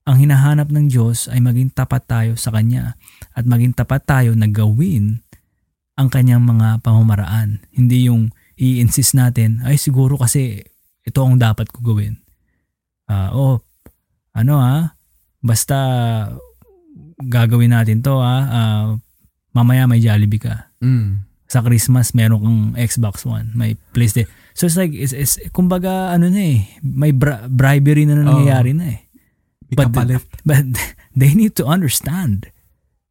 Ang hinahanap ng Diyos ay maging tapat tayo sa Kanya at maging tapat tayo na gawin ang Kanyang mga pamamaraan. Hindi yung i-insist natin, ay siguro kasi ito ang dapat ko gawin. Uh, oh, ano ha, basta gagawin natin to ha, uh, mamaya may Jollibee ka. Mm sa Christmas meron kang Xbox One, may PlayStation. So it's like it's, it's kumbaga ano na eh, may bra- bribery na, na nangyayari oh. na eh. But, the, but they need to understand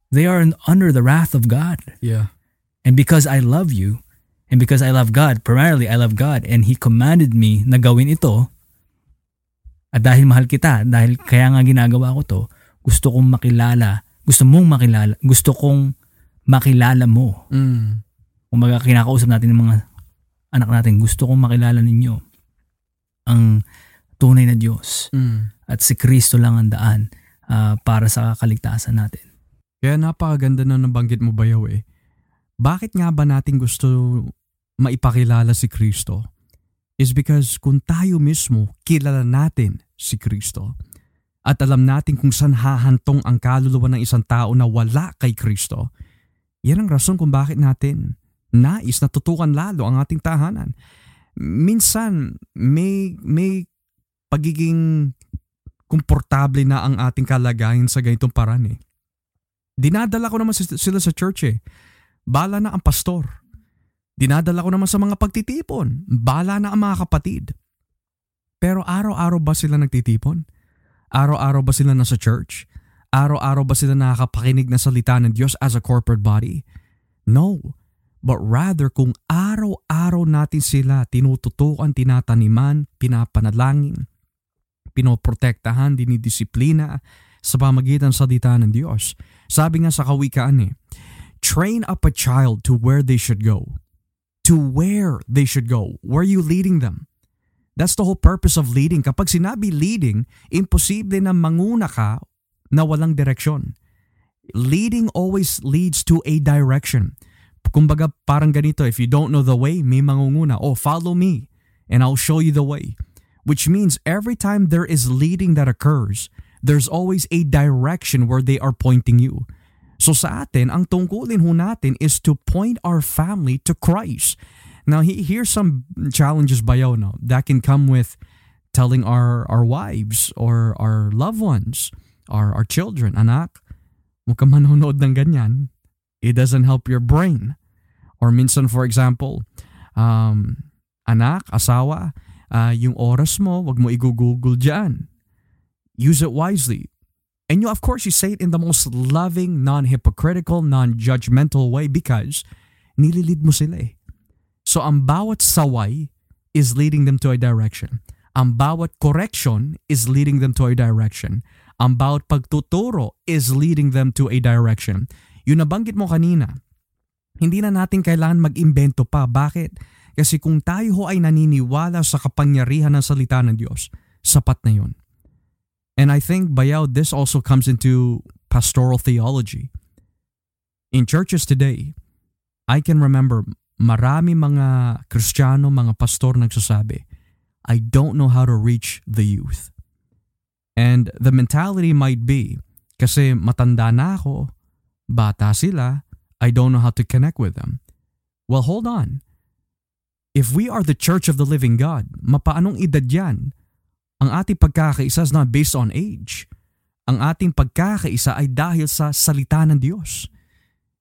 they are under the wrath of God. Yeah. And because I love you and because I love God, primarily I love God and He commanded me na gawin ito at dahil mahal kita, dahil kaya nga ginagawa ko to, gusto kong makilala, gusto mong makilala, gusto kong makilala mo. Mm Kumbaga, kinakausap natin ng mga anak natin, gusto kong makilala ninyo ang tunay na Diyos. Mm. At si Kristo lang ang daan uh, para sa kaligtasan natin. Kaya napakaganda na nabanggit mo bayaw eh. Bakit nga ba natin gusto maipakilala si Kristo? Is because kung tayo mismo kilala natin si Kristo at alam natin kung saan hahantong ang kaluluwa ng isang tao na wala kay Kristo, yan ang rason kung bakit natin nais na tutukan lalo ang ating tahanan. Minsan, may, may pagiging komportable na ang ating kalagayan sa ganitong paraan eh. Dinadala ko naman sila sa church eh. Bala na ang pastor. Dinadala ko naman sa mga pagtitipon. Bala na ang mga kapatid. Pero araw-araw ba sila nagtitipon? Araw-araw ba sila nasa church? Araw-araw ba sila nakakapakinig ng salita ng Diyos as a corporate body? No but rather kung araw-araw natin sila tinututukan, tinataniman, pinapanalangin, pinoprotektahan, dinidisiplina sa pamagitan sa salita ng Diyos. Sabi nga sa kawikaan eh, train up a child to where they should go. To where they should go. Where are you leading them? That's the whole purpose of leading. Kapag sinabi leading, imposible na manguna ka na walang direksyon. Leading always leads to a direction. Kumbaga parang ganito, if you don't know the way, may mangunguna, oh follow me. and I'll show you the way. Which means every time there is leading that occurs, there's always a direction where they are pointing you. So sa atin, ang tungkulin ho natin is to point our family to Christ. Now, here's some challenges bayaw no, that can come with telling our, our wives or our loved ones, our, our children, anak, huwag ka manonood ng ganyan. It doesn't help your brain. Or minsan, for example, um, anak, asawa, uh, yung oras mo, wag mo i-google dyan. Use it wisely. And you, of course, you say it in the most loving, non-hypocritical, non-judgmental way because nililid mo sila eh. So ang bawat saway is leading them to a direction. Ang bawat correction is leading them to a direction. Ang bawat pagtuturo is leading them to a direction. Yung nabanggit mo kanina, hindi na natin kailangan mag-imbento pa. Bakit? Kasi kung tayo ho ay naniniwala sa kapangyarihan ng salita ng Diyos, sapat na yun. And I think, Bayaw, this also comes into pastoral theology. In churches today, I can remember marami mga Kristiyano, mga pastor nagsasabi, I don't know how to reach the youth. And the mentality might be, kasi matanda na ako, bata sila, I don't know how to connect with them. Well, hold on. If we are the church of the living God, mapaanong edad yan? Ang ating pagkakaisa is not based on age. Ang ating pagkakaisa ay dahil sa salita ng Diyos.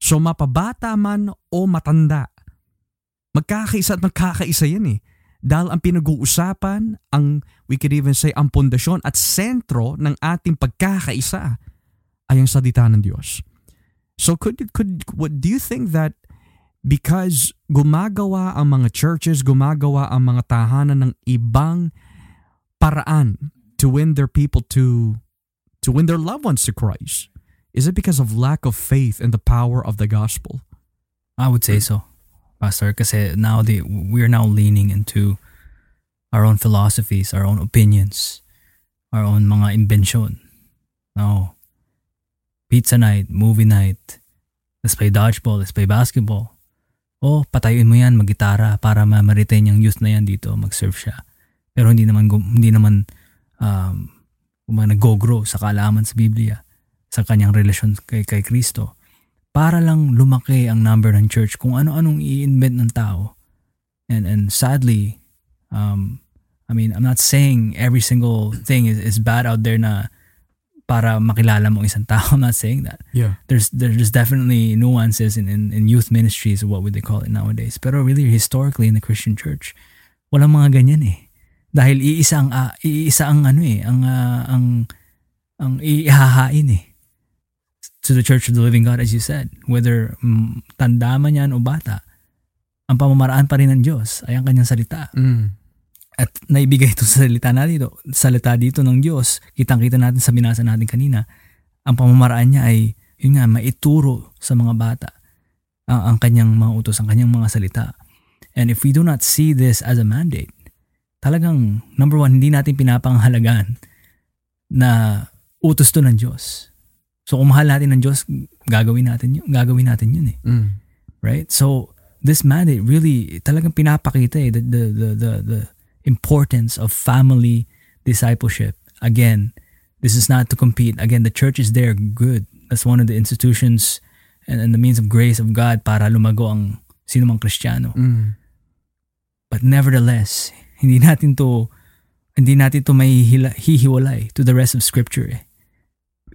So mapabata man o matanda, magkakaisa at magkakaisa yan eh. Dahil ang pinag-uusapan, ang we could even say ang pundasyon at sentro ng ating pagkakaisa ay ang salita ng Diyos. So could could what do you think that because gumagawa ang mga churches, gumagawa ang mga tahanan ng ibang paraan to win their people to to win their loved ones to Christ? Is it because of lack of faith in the power of the gospel? I would say so, Pastor, kasi now they, we're now leaning into our own philosophies, our own opinions, our own mga invention. No. Pizza night, movie night, let's play dodgeball, let's play basketball oh, patayin mo yan, mag-gitara para ma-retain yung youth na yan dito, mag-serve siya. Pero hindi naman, hindi naman um, nag-go-grow sa kaalaman sa Biblia, sa kanyang relasyon kay, kay Kristo. Para lang lumaki ang number ng church kung ano-anong i-invent ng tao. And, and sadly, um, I mean, I'm not saying every single thing is, is bad out there na para makilala mo isang tao. I'm not saying that. Yeah. There's there's definitely nuances in, in, in youth ministries, what would they call it nowadays. Pero really, historically in the Christian church, walang mga ganyan eh. Dahil iisa ang, uh, iisa ang ano eh, ang, uh, ang, ang ihahain eh. To the church of the living God, as you said. Whether um, tanda man yan o bata, ang pamamaraan pa rin ng Diyos ay ang kanyang salita. Mm at naibigay ito sa salita natin dito, salita dito ng Diyos, kitang-kita natin sa binasa natin kanina, ang pamamaraan niya ay, yun nga, maituro sa mga bata ang, ang kanyang mga utos, ang kanyang mga salita. And if we do not see this as a mandate, talagang, number one, hindi natin pinapangahalagan na utos to ng Diyos. So kung mahal natin ng Diyos, gagawin natin yun, gagawin natin yun eh. Mm. Right? So this mandate really talagang pinapakita eh the the the the, the importance of family discipleship. Again, this is not to compete. Again, the church is there, good. That's one of the institutions and, and the means of grace of God para lumago ang sino mang Kristiyano. Mm. But nevertheless, hindi natin to hindi natin to may hihiwalay to the rest of scripture eh.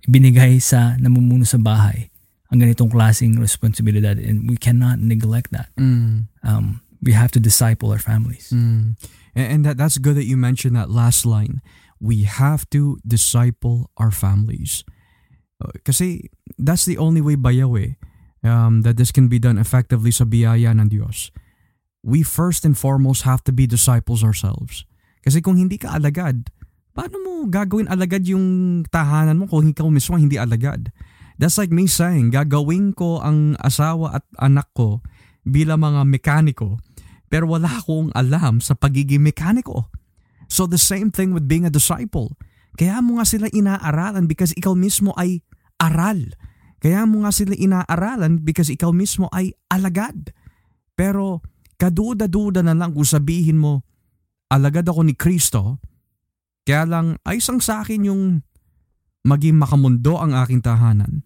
Binigay sa namumuno sa bahay ang ganitong klaseng responsibilidad and we cannot neglect that. Mm. Um, we have to disciple our families. Mm. And that that's good that you mentioned that last line. We have to disciple our families. Kasi that's the only way bayaw eh, um, that this can be done effectively sa biyaya ng Diyos. We first and foremost have to be disciples ourselves. Kasi kung hindi ka alagad, paano mo gagawin alagad yung tahanan mo kung ikaw mismo hindi alagad? That's like me saying, gagawin ko ang asawa at anak ko bilang mga mekaniko pero wala akong alam sa pagiging mekaniko. So the same thing with being a disciple. Kaya mo nga sila inaaralan because ikaw mismo ay aral. Kaya mo nga sila inaaralan because ikaw mismo ay alagad. Pero kaduda-duda na lang kung sabihin mo, alagad ako ni Kristo, kaya lang ay isang sa akin yung maging makamundo ang aking tahanan.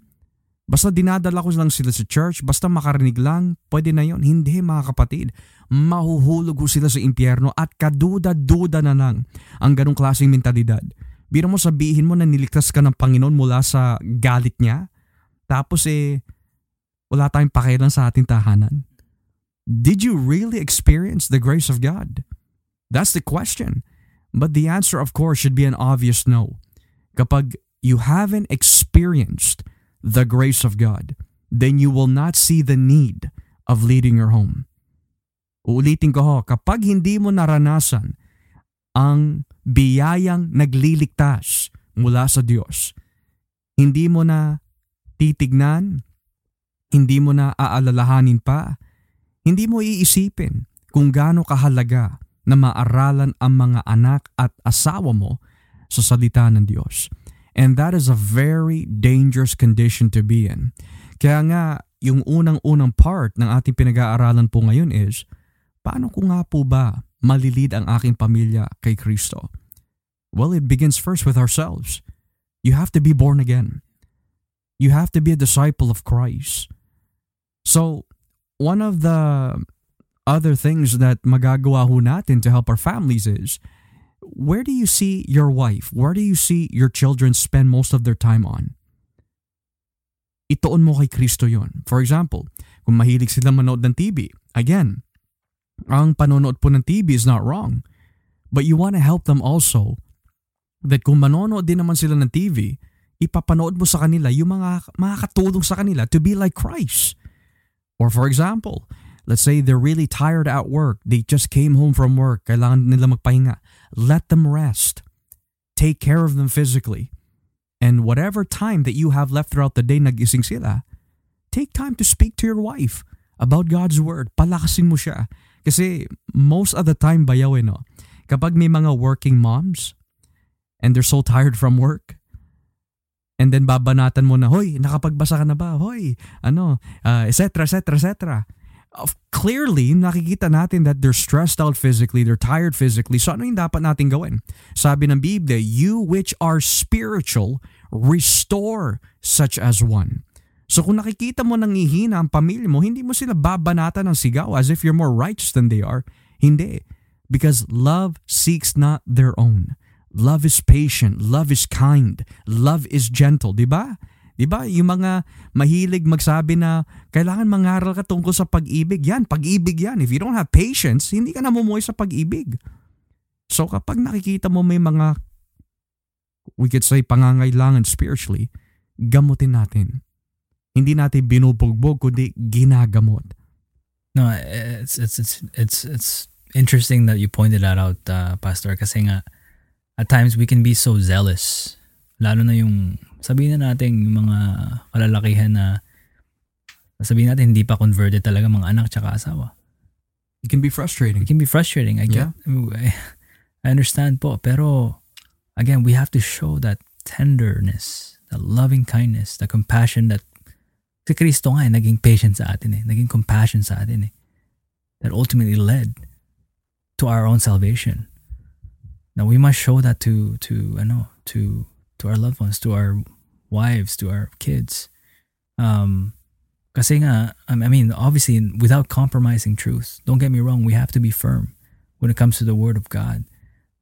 Basta dinadala ko lang sila sa church, basta makarinig lang, pwede na yon. Hindi mga kapatid, mahuhulog ko sila sa impyerno at kaduda-duda na lang ang ganong klaseng mentalidad. Biro mo sabihin mo na niligtas ka ng Panginoon mula sa galit niya, tapos eh, wala tayong pakialam sa ating tahanan. Did you really experience the grace of God? That's the question. But the answer of course should be an obvious no. Kapag you haven't experienced the grace of God, then you will not see the need of leading your home. Uulitin ko ho, kapag hindi mo naranasan ang biyayang nagliligtas mula sa Diyos, hindi mo na titignan hindi mo na aalalahanin pa. Hindi mo iisipin kung gaano kahalaga na maaralan ang mga anak at asawa mo sa salita ng Diyos. And that is a very dangerous condition to be in. Kaya nga, yung unang-unang part ng ating pinag-aaralan po ngayon is, paano ko nga po ba malilid ang aking pamilya kay Kristo? Well, it begins first with ourselves. You have to be born again. You have to be a disciple of Christ. So, one of the other things that magagawa ho natin to help our families is, where do you see your wife, where do you see your children spend most of their time on? Itoon mo kay Kristo yon. For example, kung mahilig sila manood ng TV, again, ang panonood po ng TV is not wrong. But you want to help them also that kung manonood din naman sila ng TV, ipapanood mo sa kanila yung mga makakatulong sa kanila to be like Christ. Or for example, let's say they're really tired at work. They just came home from work. Kailangan nila magpahinga. Let them rest. Take care of them physically. And whatever time that you have left throughout the day nagising sila, take time to speak to your wife about God's Word. Palakasin mo siya. Kasi most of the time bayaw eh no, kapag may mga working moms and they're so tired from work, And then babanatan mo na, hoy, nakapagbasa ka na ba? Hoy, ano, uh, et cetera, et cetera, et cetera. Of, clearly, nakikita natin that they're stressed out physically, they're tired physically. So ano yung dapat natin gawin? Sabi ng Biblia, you which are spiritual, restore such as one. So kung nakikita mo nangihina ang pamilya mo, hindi mo sila babanatan ng sigaw as if you're more righteous than they are. Hindi. Because love seeks not their own. Love is patient, love is kind, love is gentle, 'di ba? 'Di ba? Yung mga mahilig magsabi na kailangan mangaral ka tungkol sa pag-ibig. Yan, pag-ibig yan. If you don't have patience, hindi ka namumuhay sa pag-ibig. So kapag nakikita mo may mga we could say pangangailangan spiritually, gamutin natin. Hindi natin binubugbog kundi ginagamot. No, it's it's it's it's it's interesting that you pointed that out, uh, Pastor, kasi nga at times we can be so zealous. Lalo na yung, sabihin na natin yung mga kalalakihan na sabihin natin hindi pa converted talaga mga anak tsaka asawa. It can be frustrating. It can be frustrating. I get, yeah. I understand po. Pero, again, we have to show that tenderness, the loving kindness, the compassion that si Kristo nga eh, naging patient sa atin eh. Naging compassion sa atin eh. That ultimately led to our own salvation. Now we must show that to to ano to to our loved ones, to our wives, to our kids. Um, kasi nga, I mean, obviously, without compromising truth. Don't get me wrong, we have to be firm when it comes to the Word of God.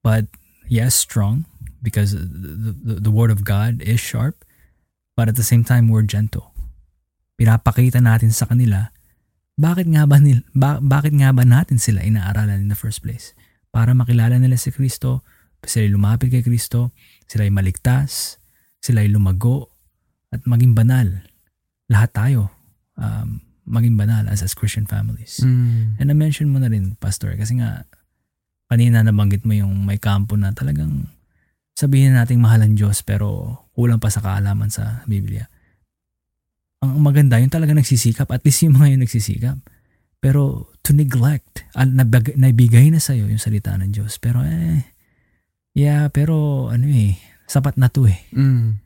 But yes, strong because the, the, the Word of God is sharp, but at the same time, we're gentle. Pinapakita natin sa kanila, bakit nga ba, nil, ba, bakit nga ba natin sila inaaralan in the first place? para makilala nila si Kristo, sila lumapit kay Kristo, sila ay maligtas, sila ay lumago, at maging banal. Lahat tayo um, maging banal as, as Christian families. Mm. And na-mention mo na rin, Pastor, kasi nga, kanina nabanggit mo yung may kampo na talagang sabihin nating mahal ang Diyos pero kulang pa sa kaalaman sa Biblia. Ang maganda, yung talaga nagsisikap, at least yung mga yung nagsisikap pero to neglect, ah, nabig, naibigay na sa'yo yung salita ng Diyos. Pero eh, yeah, pero ano eh, sapat na to eh. Mm.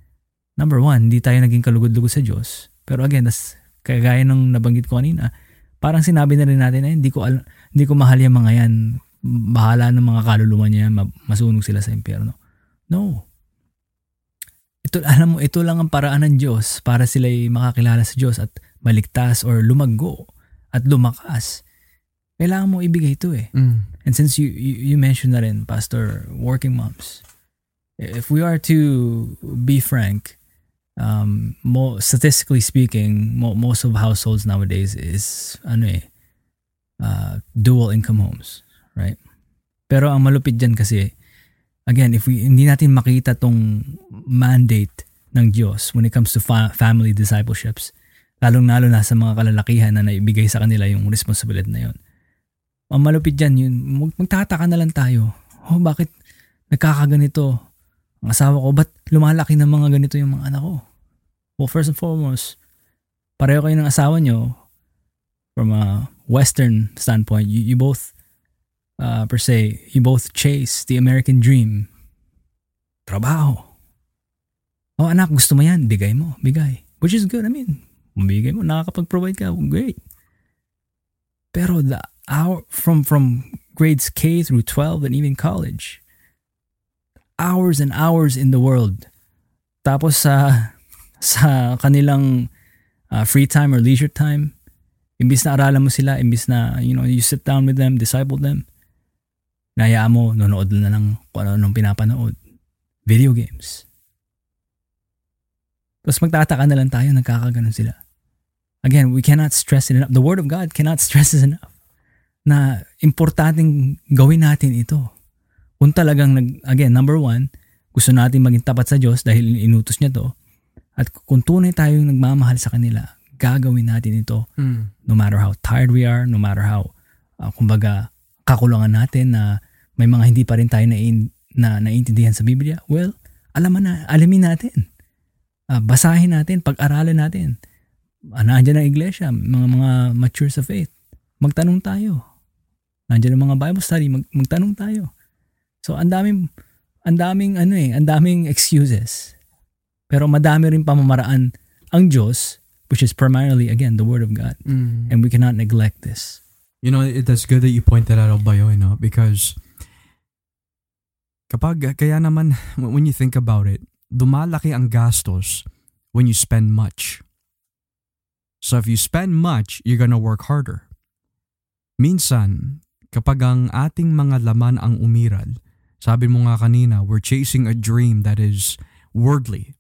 Number one, hindi tayo naging kalugod-lugod sa Diyos. Pero again, das, kagaya ng nabanggit ko kanina, parang sinabi na rin natin na eh, hindi ko, al- hindi ko mahal yung mga yan bahala ng mga kaluluwa niya, masunog sila sa impyerno. No. Ito, alam mo, ito lang ang paraan ng Diyos para sila makakilala sa Diyos at maligtas or lumaggo at lumakas. Kailangan mo ibigay ito eh. Mm. And since you, you, you mentioned na rin, Pastor, working moms, if we are to be frank, um, mo, statistically speaking, mo, most of households nowadays is ano eh, uh, dual income homes, right? Pero ang malupit dyan kasi, again, if we hindi natin makita tong mandate ng Diyos when it comes to fa- family discipleships, lalong-lalo na sa mga kalalakihan na naibigay sa kanila yung responsibility na yon ang malupit dyan, yun, magtataka na lang tayo. Oh, bakit nagkakaganito? Ang asawa ko, ba't lumalaki ng mga ganito yung mga anak ko? Well, first and foremost, pareho kayo ng asawa nyo from a Western standpoint. You, you both, uh, per se, you both chase the American dream. Trabaho. Oh, anak, gusto mo yan? Bigay mo. Bigay. Which is good. I mean, bigay mo. Nakakapag-provide ka. Great. Pero the hour from from grades K through 12 and even college. Hours and hours in the world. Tapos sa sa kanilang uh, free time or leisure time, imbis na aralan mo sila, imbis na you know, you sit down with them, disciple them, nayaan mo, nonood na lang kung ano nung pinapanood. Video games. Tapos magtataka na lang tayo, nagkakaganon sila. Again, we cannot stress it enough. The Word of God cannot stress it enough na importanteng gawin natin ito. Kung talagang, nag, again, number one, gusto natin maging tapat sa Diyos dahil inutos niya to. At kung tunay tayong nagmamahal sa kanila, gagawin natin ito. Mm. No matter how tired we are, no matter how, uh, kumbaga, kakulangan natin na may mga hindi pa rin tayo na, na naiintindihan sa Biblia. Well, alaman na, alamin natin. Uh, basahin natin, pag-aralan natin. Uh, nandiyan ang iglesia, mga mga mature sa faith. Magtanong tayo Nandiyan ang mga Bible study, mag, magtanong tayo. So, ang daming, ang daming, ano eh, ang daming excuses. Pero madami rin pamamaraan ang Diyos, which is primarily, again, the Word of God. Mm. And we cannot neglect this. You know, it, that's good that you pointed that out, Bayo, you know, because kapag, kaya naman, when you think about it, dumalaki ang gastos when you spend much. So if you spend much, you're gonna work harder. Minsan, kapag ang ating mga laman ang umiral, sabi mo nga kanina, we're chasing a dream that is worldly.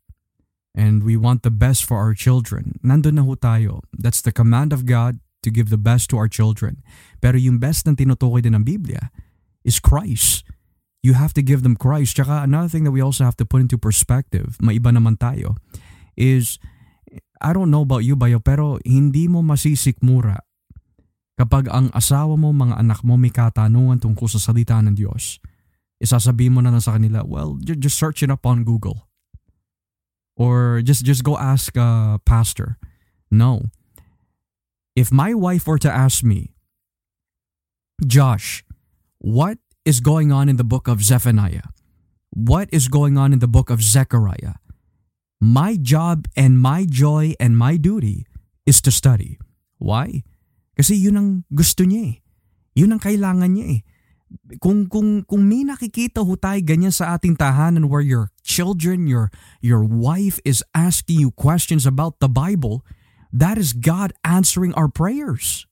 And we want the best for our children. Nandun na ho tayo. That's the command of God to give the best to our children. Pero yung best na tinutukoy din ng Biblia is Christ. You have to give them Christ. Tsaka another thing that we also have to put into perspective, maiba naman tayo, is I don't know about you, Bayo, pero hindi mo masisikmura Kapag ang asawa mo, mga anak mo may katanungan tungkol sa salita ng Diyos, isasabihin mo na lang sa kanila, well, just search it up on Google. Or just just go ask a pastor. No. If my wife were to ask me, Josh, what is going on in the book of Zephaniah? What is going on in the book of Zechariah? My job and my joy and my duty is to study. Why? Kasi yun ang gusto niya eh. Yun ang kailangan niya eh. Kung, kung, kung may nakikita ho tayo ganyan sa ating tahanan where your children, your, your wife is asking you questions about the Bible, that is God answering our prayers.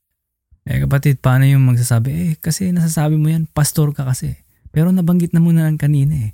Eh kapatid, paano yung magsasabi? Eh kasi nasasabi mo yan, pastor ka kasi. Pero nabanggit na muna lang kanina eh.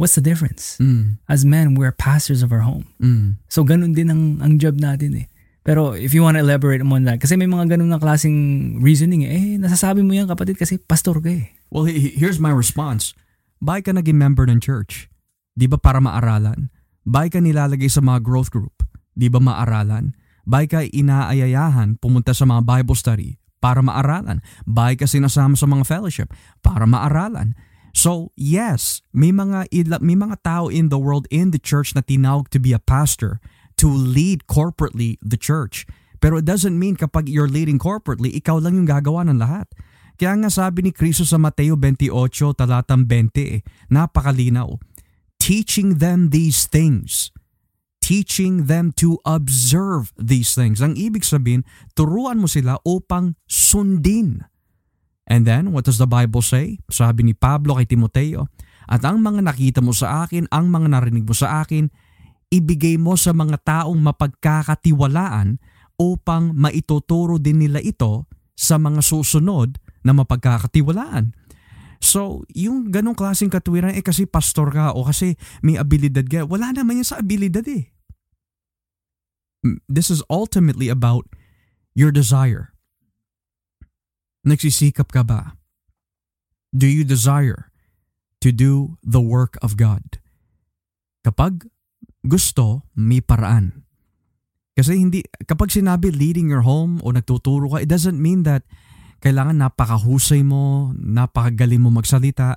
What's the difference? Mm. As men, we're pastors of our home. Mm. So ganun din ang, ang job natin eh. Pero if you want to elaborate on that, kasi may mga ganun na klaseng reasoning eh, eh, nasasabi mo yan kapatid kasi pastor ka eh. Well, here's my response. Bakit ka naging member ng church? Di ba para maaralan? Bakit ka nilalagay sa mga growth group? Di ba maaralan? Bakit ka inaayayahan pumunta sa mga Bible study? Para maaralan. Bakit ka sinasama sa mga fellowship? Para maaralan. So, yes, may mga may mga tao in the world in the church na tinawag to be a pastor to lead corporately the church. Pero it doesn't mean kapag you're leading corporately, ikaw lang yung gagawa ng lahat. Kaya nga sabi ni Kristo sa Mateo 28, talatang 20, eh, napakalinaw. Teaching them these things. Teaching them to observe these things. Ang ibig sabihin, turuan mo sila upang sundin. And then, what does the Bible say? Sabi ni Pablo kay Timoteo, At ang mga nakita mo sa akin, ang mga narinig mo sa akin, ibigay mo sa mga taong mapagkakatiwalaan upang maituturo din nila ito sa mga susunod na mapagkakatiwalaan. So, yung ganong klaseng katwiran, eh kasi pastor ka o kasi may abilidad ka, wala naman yan sa abilidad eh. This is ultimately about your desire. Nagsisikap ka ba? Do you desire to do the work of God? Kapag gusto, may paraan. Kasi hindi, kapag sinabi leading your home o nagtuturo ka, it doesn't mean that kailangan napakahusay mo, napakagaling mo magsalita.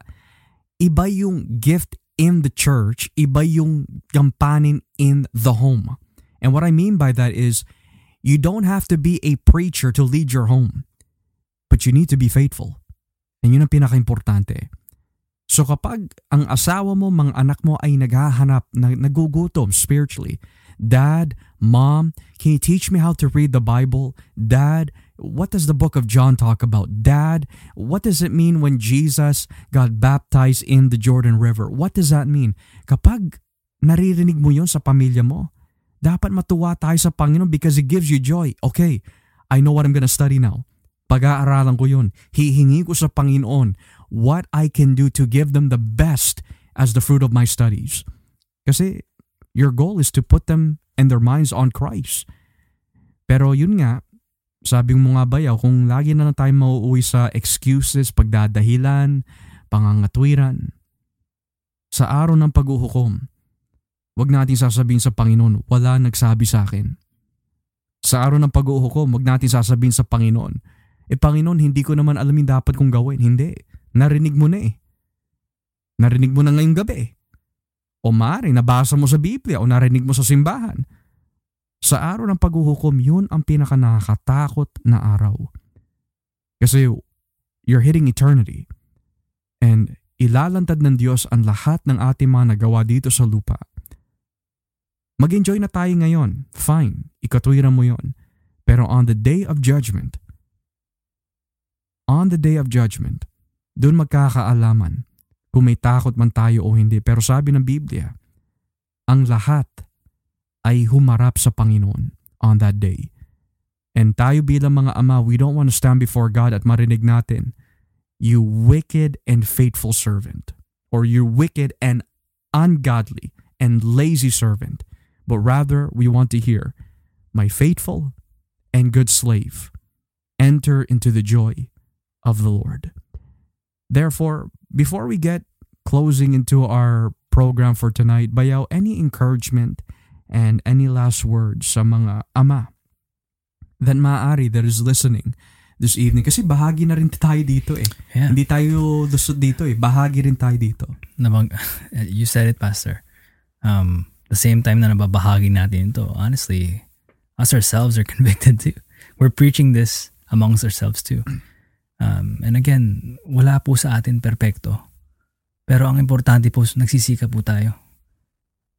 Iba yung gift in the church, iba yung gampanin in the home. And what I mean by that is, you don't have to be a preacher to lead your home but you need to be faithful. And yun ang pinaka-importante. So kapag ang asawa mo, mga anak mo ay naghahanap, na, nagugutom spiritually, Dad, Mom, can you teach me how to read the Bible? Dad, what does the book of John talk about? Dad, what does it mean when Jesus got baptized in the Jordan River? What does that mean? Kapag naririnig mo yon sa pamilya mo, dapat matuwa tayo sa Panginoon because it gives you joy. Okay, I know what I'm gonna study now. Pag-aaralan ko yun. Hihingi ko sa Panginoon what I can do to give them the best as the fruit of my studies. Kasi your goal is to put them and their minds on Christ. Pero yun nga, sabi mo nga bayaw, kung lagi na lang tayo mauuwi sa excuses, pagdadahilan, pangangatwiran, sa araw ng paghuhukom, wag natin sasabihin sa Panginoon, wala nagsabi sa akin. Sa araw ng pag-uuhukom, wag natin sasabihin sa Panginoon, eh Panginoon, hindi ko naman alamin dapat kong gawin. Hindi. Narinig mo na eh. Narinig mo na ngayong gabi. O maaari, nabasa mo sa Biblia o narinig mo sa simbahan. Sa araw ng paghuhukom, yun ang pinaka nakakatakot na araw. Kasi you're hitting eternity. And ilalantad ng Diyos ang lahat ng ating mga nagawa dito sa lupa. Mag-enjoy na tayo ngayon. Fine, ikatwiran mo yon. Pero on the day of judgment, on the day of judgment, doon magkakaalaman kung may takot man tayo o hindi. Pero sabi ng Biblia, ang lahat ay humarap sa Panginoon on that day. And tayo bilang mga ama, we don't want to stand before God at marinig natin, you wicked and faithful servant, or you wicked and ungodly and lazy servant, but rather we want to hear, my faithful and good slave, enter into the joy of the Lord. Therefore, before we get closing into our program for tonight, bayaw, any encouragement and any last words sa mga ama that maaari that is listening this evening. Kasi bahagi na rin tayo dito eh. Yeah. Hindi tayo dito eh. Bahagi rin tayo dito. Nabang, you said it, Pastor. Um, the same time na nababahagi natin ito, honestly, us ourselves are convicted too. We're preaching this amongst ourselves too. Um, and again, wala po sa atin perpekto. Pero ang importante po, nagsisika po tayo.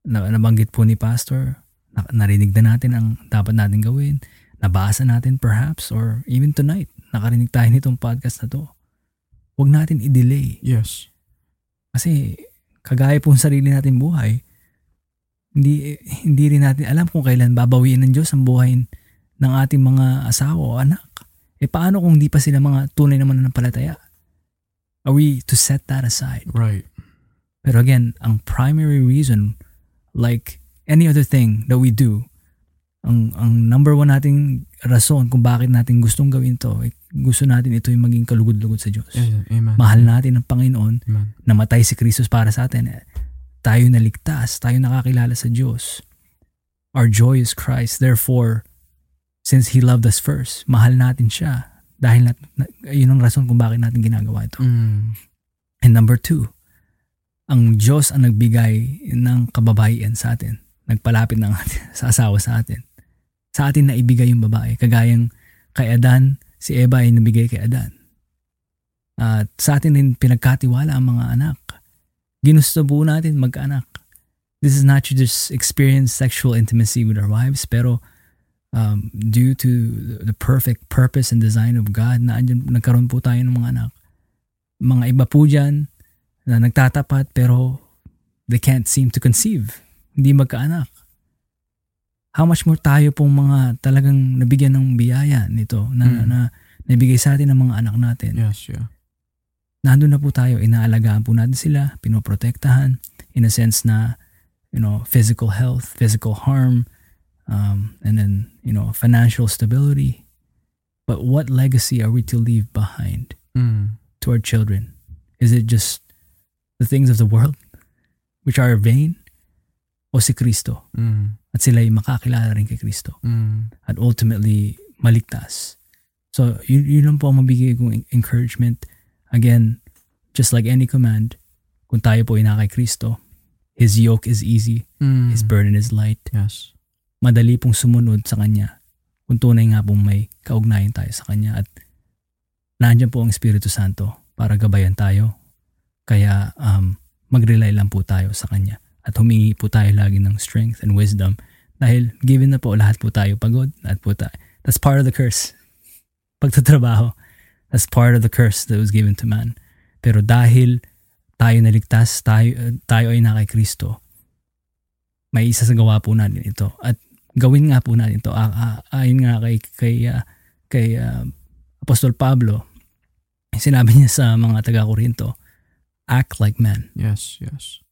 Na, nabanggit po ni Pastor, na, narinig na natin ang dapat natin gawin, nabasa natin perhaps, or even tonight, nakarinig tayo nitong podcast na to. Huwag natin i-delay. Yes. Kasi kagaya po sa sarili natin buhay, hindi, hindi rin natin alam kung kailan babawiin ng Diyos ang buhay ng ating mga asawa o anak. Eh paano kung di pa sila mga tunay naman na palataya? Are we to set that aside? Right. Pero again, ang primary reason, like any other thing that we do, ang, ang number one nating rason kung bakit natin gustong gawin to, eh, gusto natin ito yung maging kalugod-lugod sa Diyos. Amen. Mahal natin ang Panginoon, Amen. namatay si Kristus para sa atin. Eh, Tayo naligtas, tayo nakakilala sa Diyos. Our joy is Christ. Therefore, since He loved us first, mahal natin siya. Dahil nat, na, yun ang rason kung bakit natin ginagawa ito. Mm. And number two, ang Diyos ang nagbigay ng kababayan sa atin. Nagpalapit ng atin, sa asawa sa atin. Sa atin na ibigay yung babae. Kagayang kay Adan, si Eva ay nabigay kay Adan. At sa atin rin pinagkatiwala ang mga anak. Ginusto po natin magkaanak. This is not to just experience sexual intimacy with our wives, pero um, due to the perfect purpose and design of God na andyan, nagkaroon po tayo ng mga anak. Mga iba po dyan na nagtatapat pero they can't seem to conceive. Hindi magkaanak. How much more tayo pong mga talagang nabigyan ng biyaya nito na, Mm. na nabigay sa atin ng mga anak natin. Yes, yeah. Nandun na po tayo, inaalagaan po natin sila, pinoprotektahan in a sense na you know, physical health, physical harm, um, and then, you know, financial stability. But what legacy are we to leave behind Mm. to our children? Is it just the things of the world, which are vain? O si Kristo? Mm. At sila'y makakilala rin kay Kristo. Mm. At ultimately, maligtas. So, yun, yun lang po ang mabigay kong en- encouragement. Again, just like any command, kung tayo po ina kay Kristo, His yoke is easy, Mm. His burden is light. Yes. madali pong sumunod sa Kanya kung tunay nga pong may kaugnayan tayo sa Kanya at nandiyan po ang Espiritu Santo para gabayan tayo. Kaya um, mag-rely lang po tayo sa Kanya at humingi po tayo lagi ng strength and wisdom dahil given na po lahat po tayo pagod at po tayo. That's part of the curse. Pagtatrabaho. That's part of the curse that was given to man. Pero dahil tayo naligtas, tayo, tayo ay na kay Kristo, may isasagawa po natin ito. At gawin nga po natin ito. Ayon nga kay, kay, ah, kay ah, Apostol Pablo, sinabi niya sa mga taga-Korinto, act like men. Yes, yes.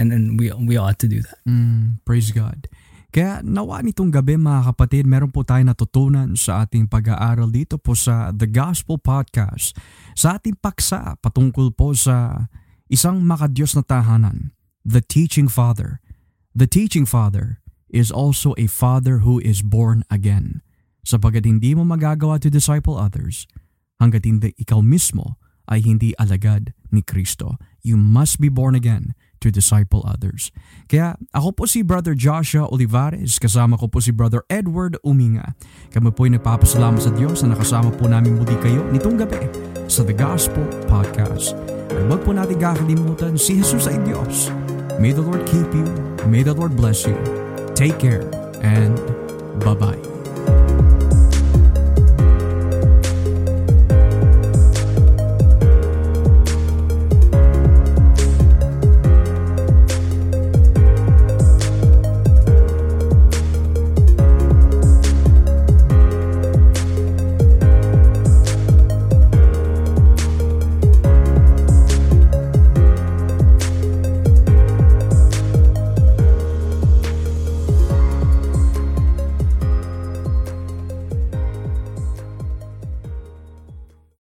And then we, we ought to do that. Mm, praise God. Kaya nawa nitong gabi mga kapatid, meron po tayo natutunan sa ating pag-aaral dito po sa The Gospel Podcast. Sa ating paksa patungkol po sa isang makadiyos na tahanan, the Teaching Father. The Teaching Father is also a father who is born again. Sapagat hindi mo magagawa to disciple others hanggat hindi ikaw mismo ay hindi alagad ni Kristo. You must be born again to disciple others. Kaya ako po si Brother Joshua Olivares, kasama ko po si Brother Edward Uminga. Kami po ay nagpapasalamat sa Diyos na nakasama po namin muli kayo nitong gabi sa The Gospel Podcast. At huwag po natin kakalimutan si Jesus ay Diyos. May the Lord keep you. May the Lord bless you. Take care and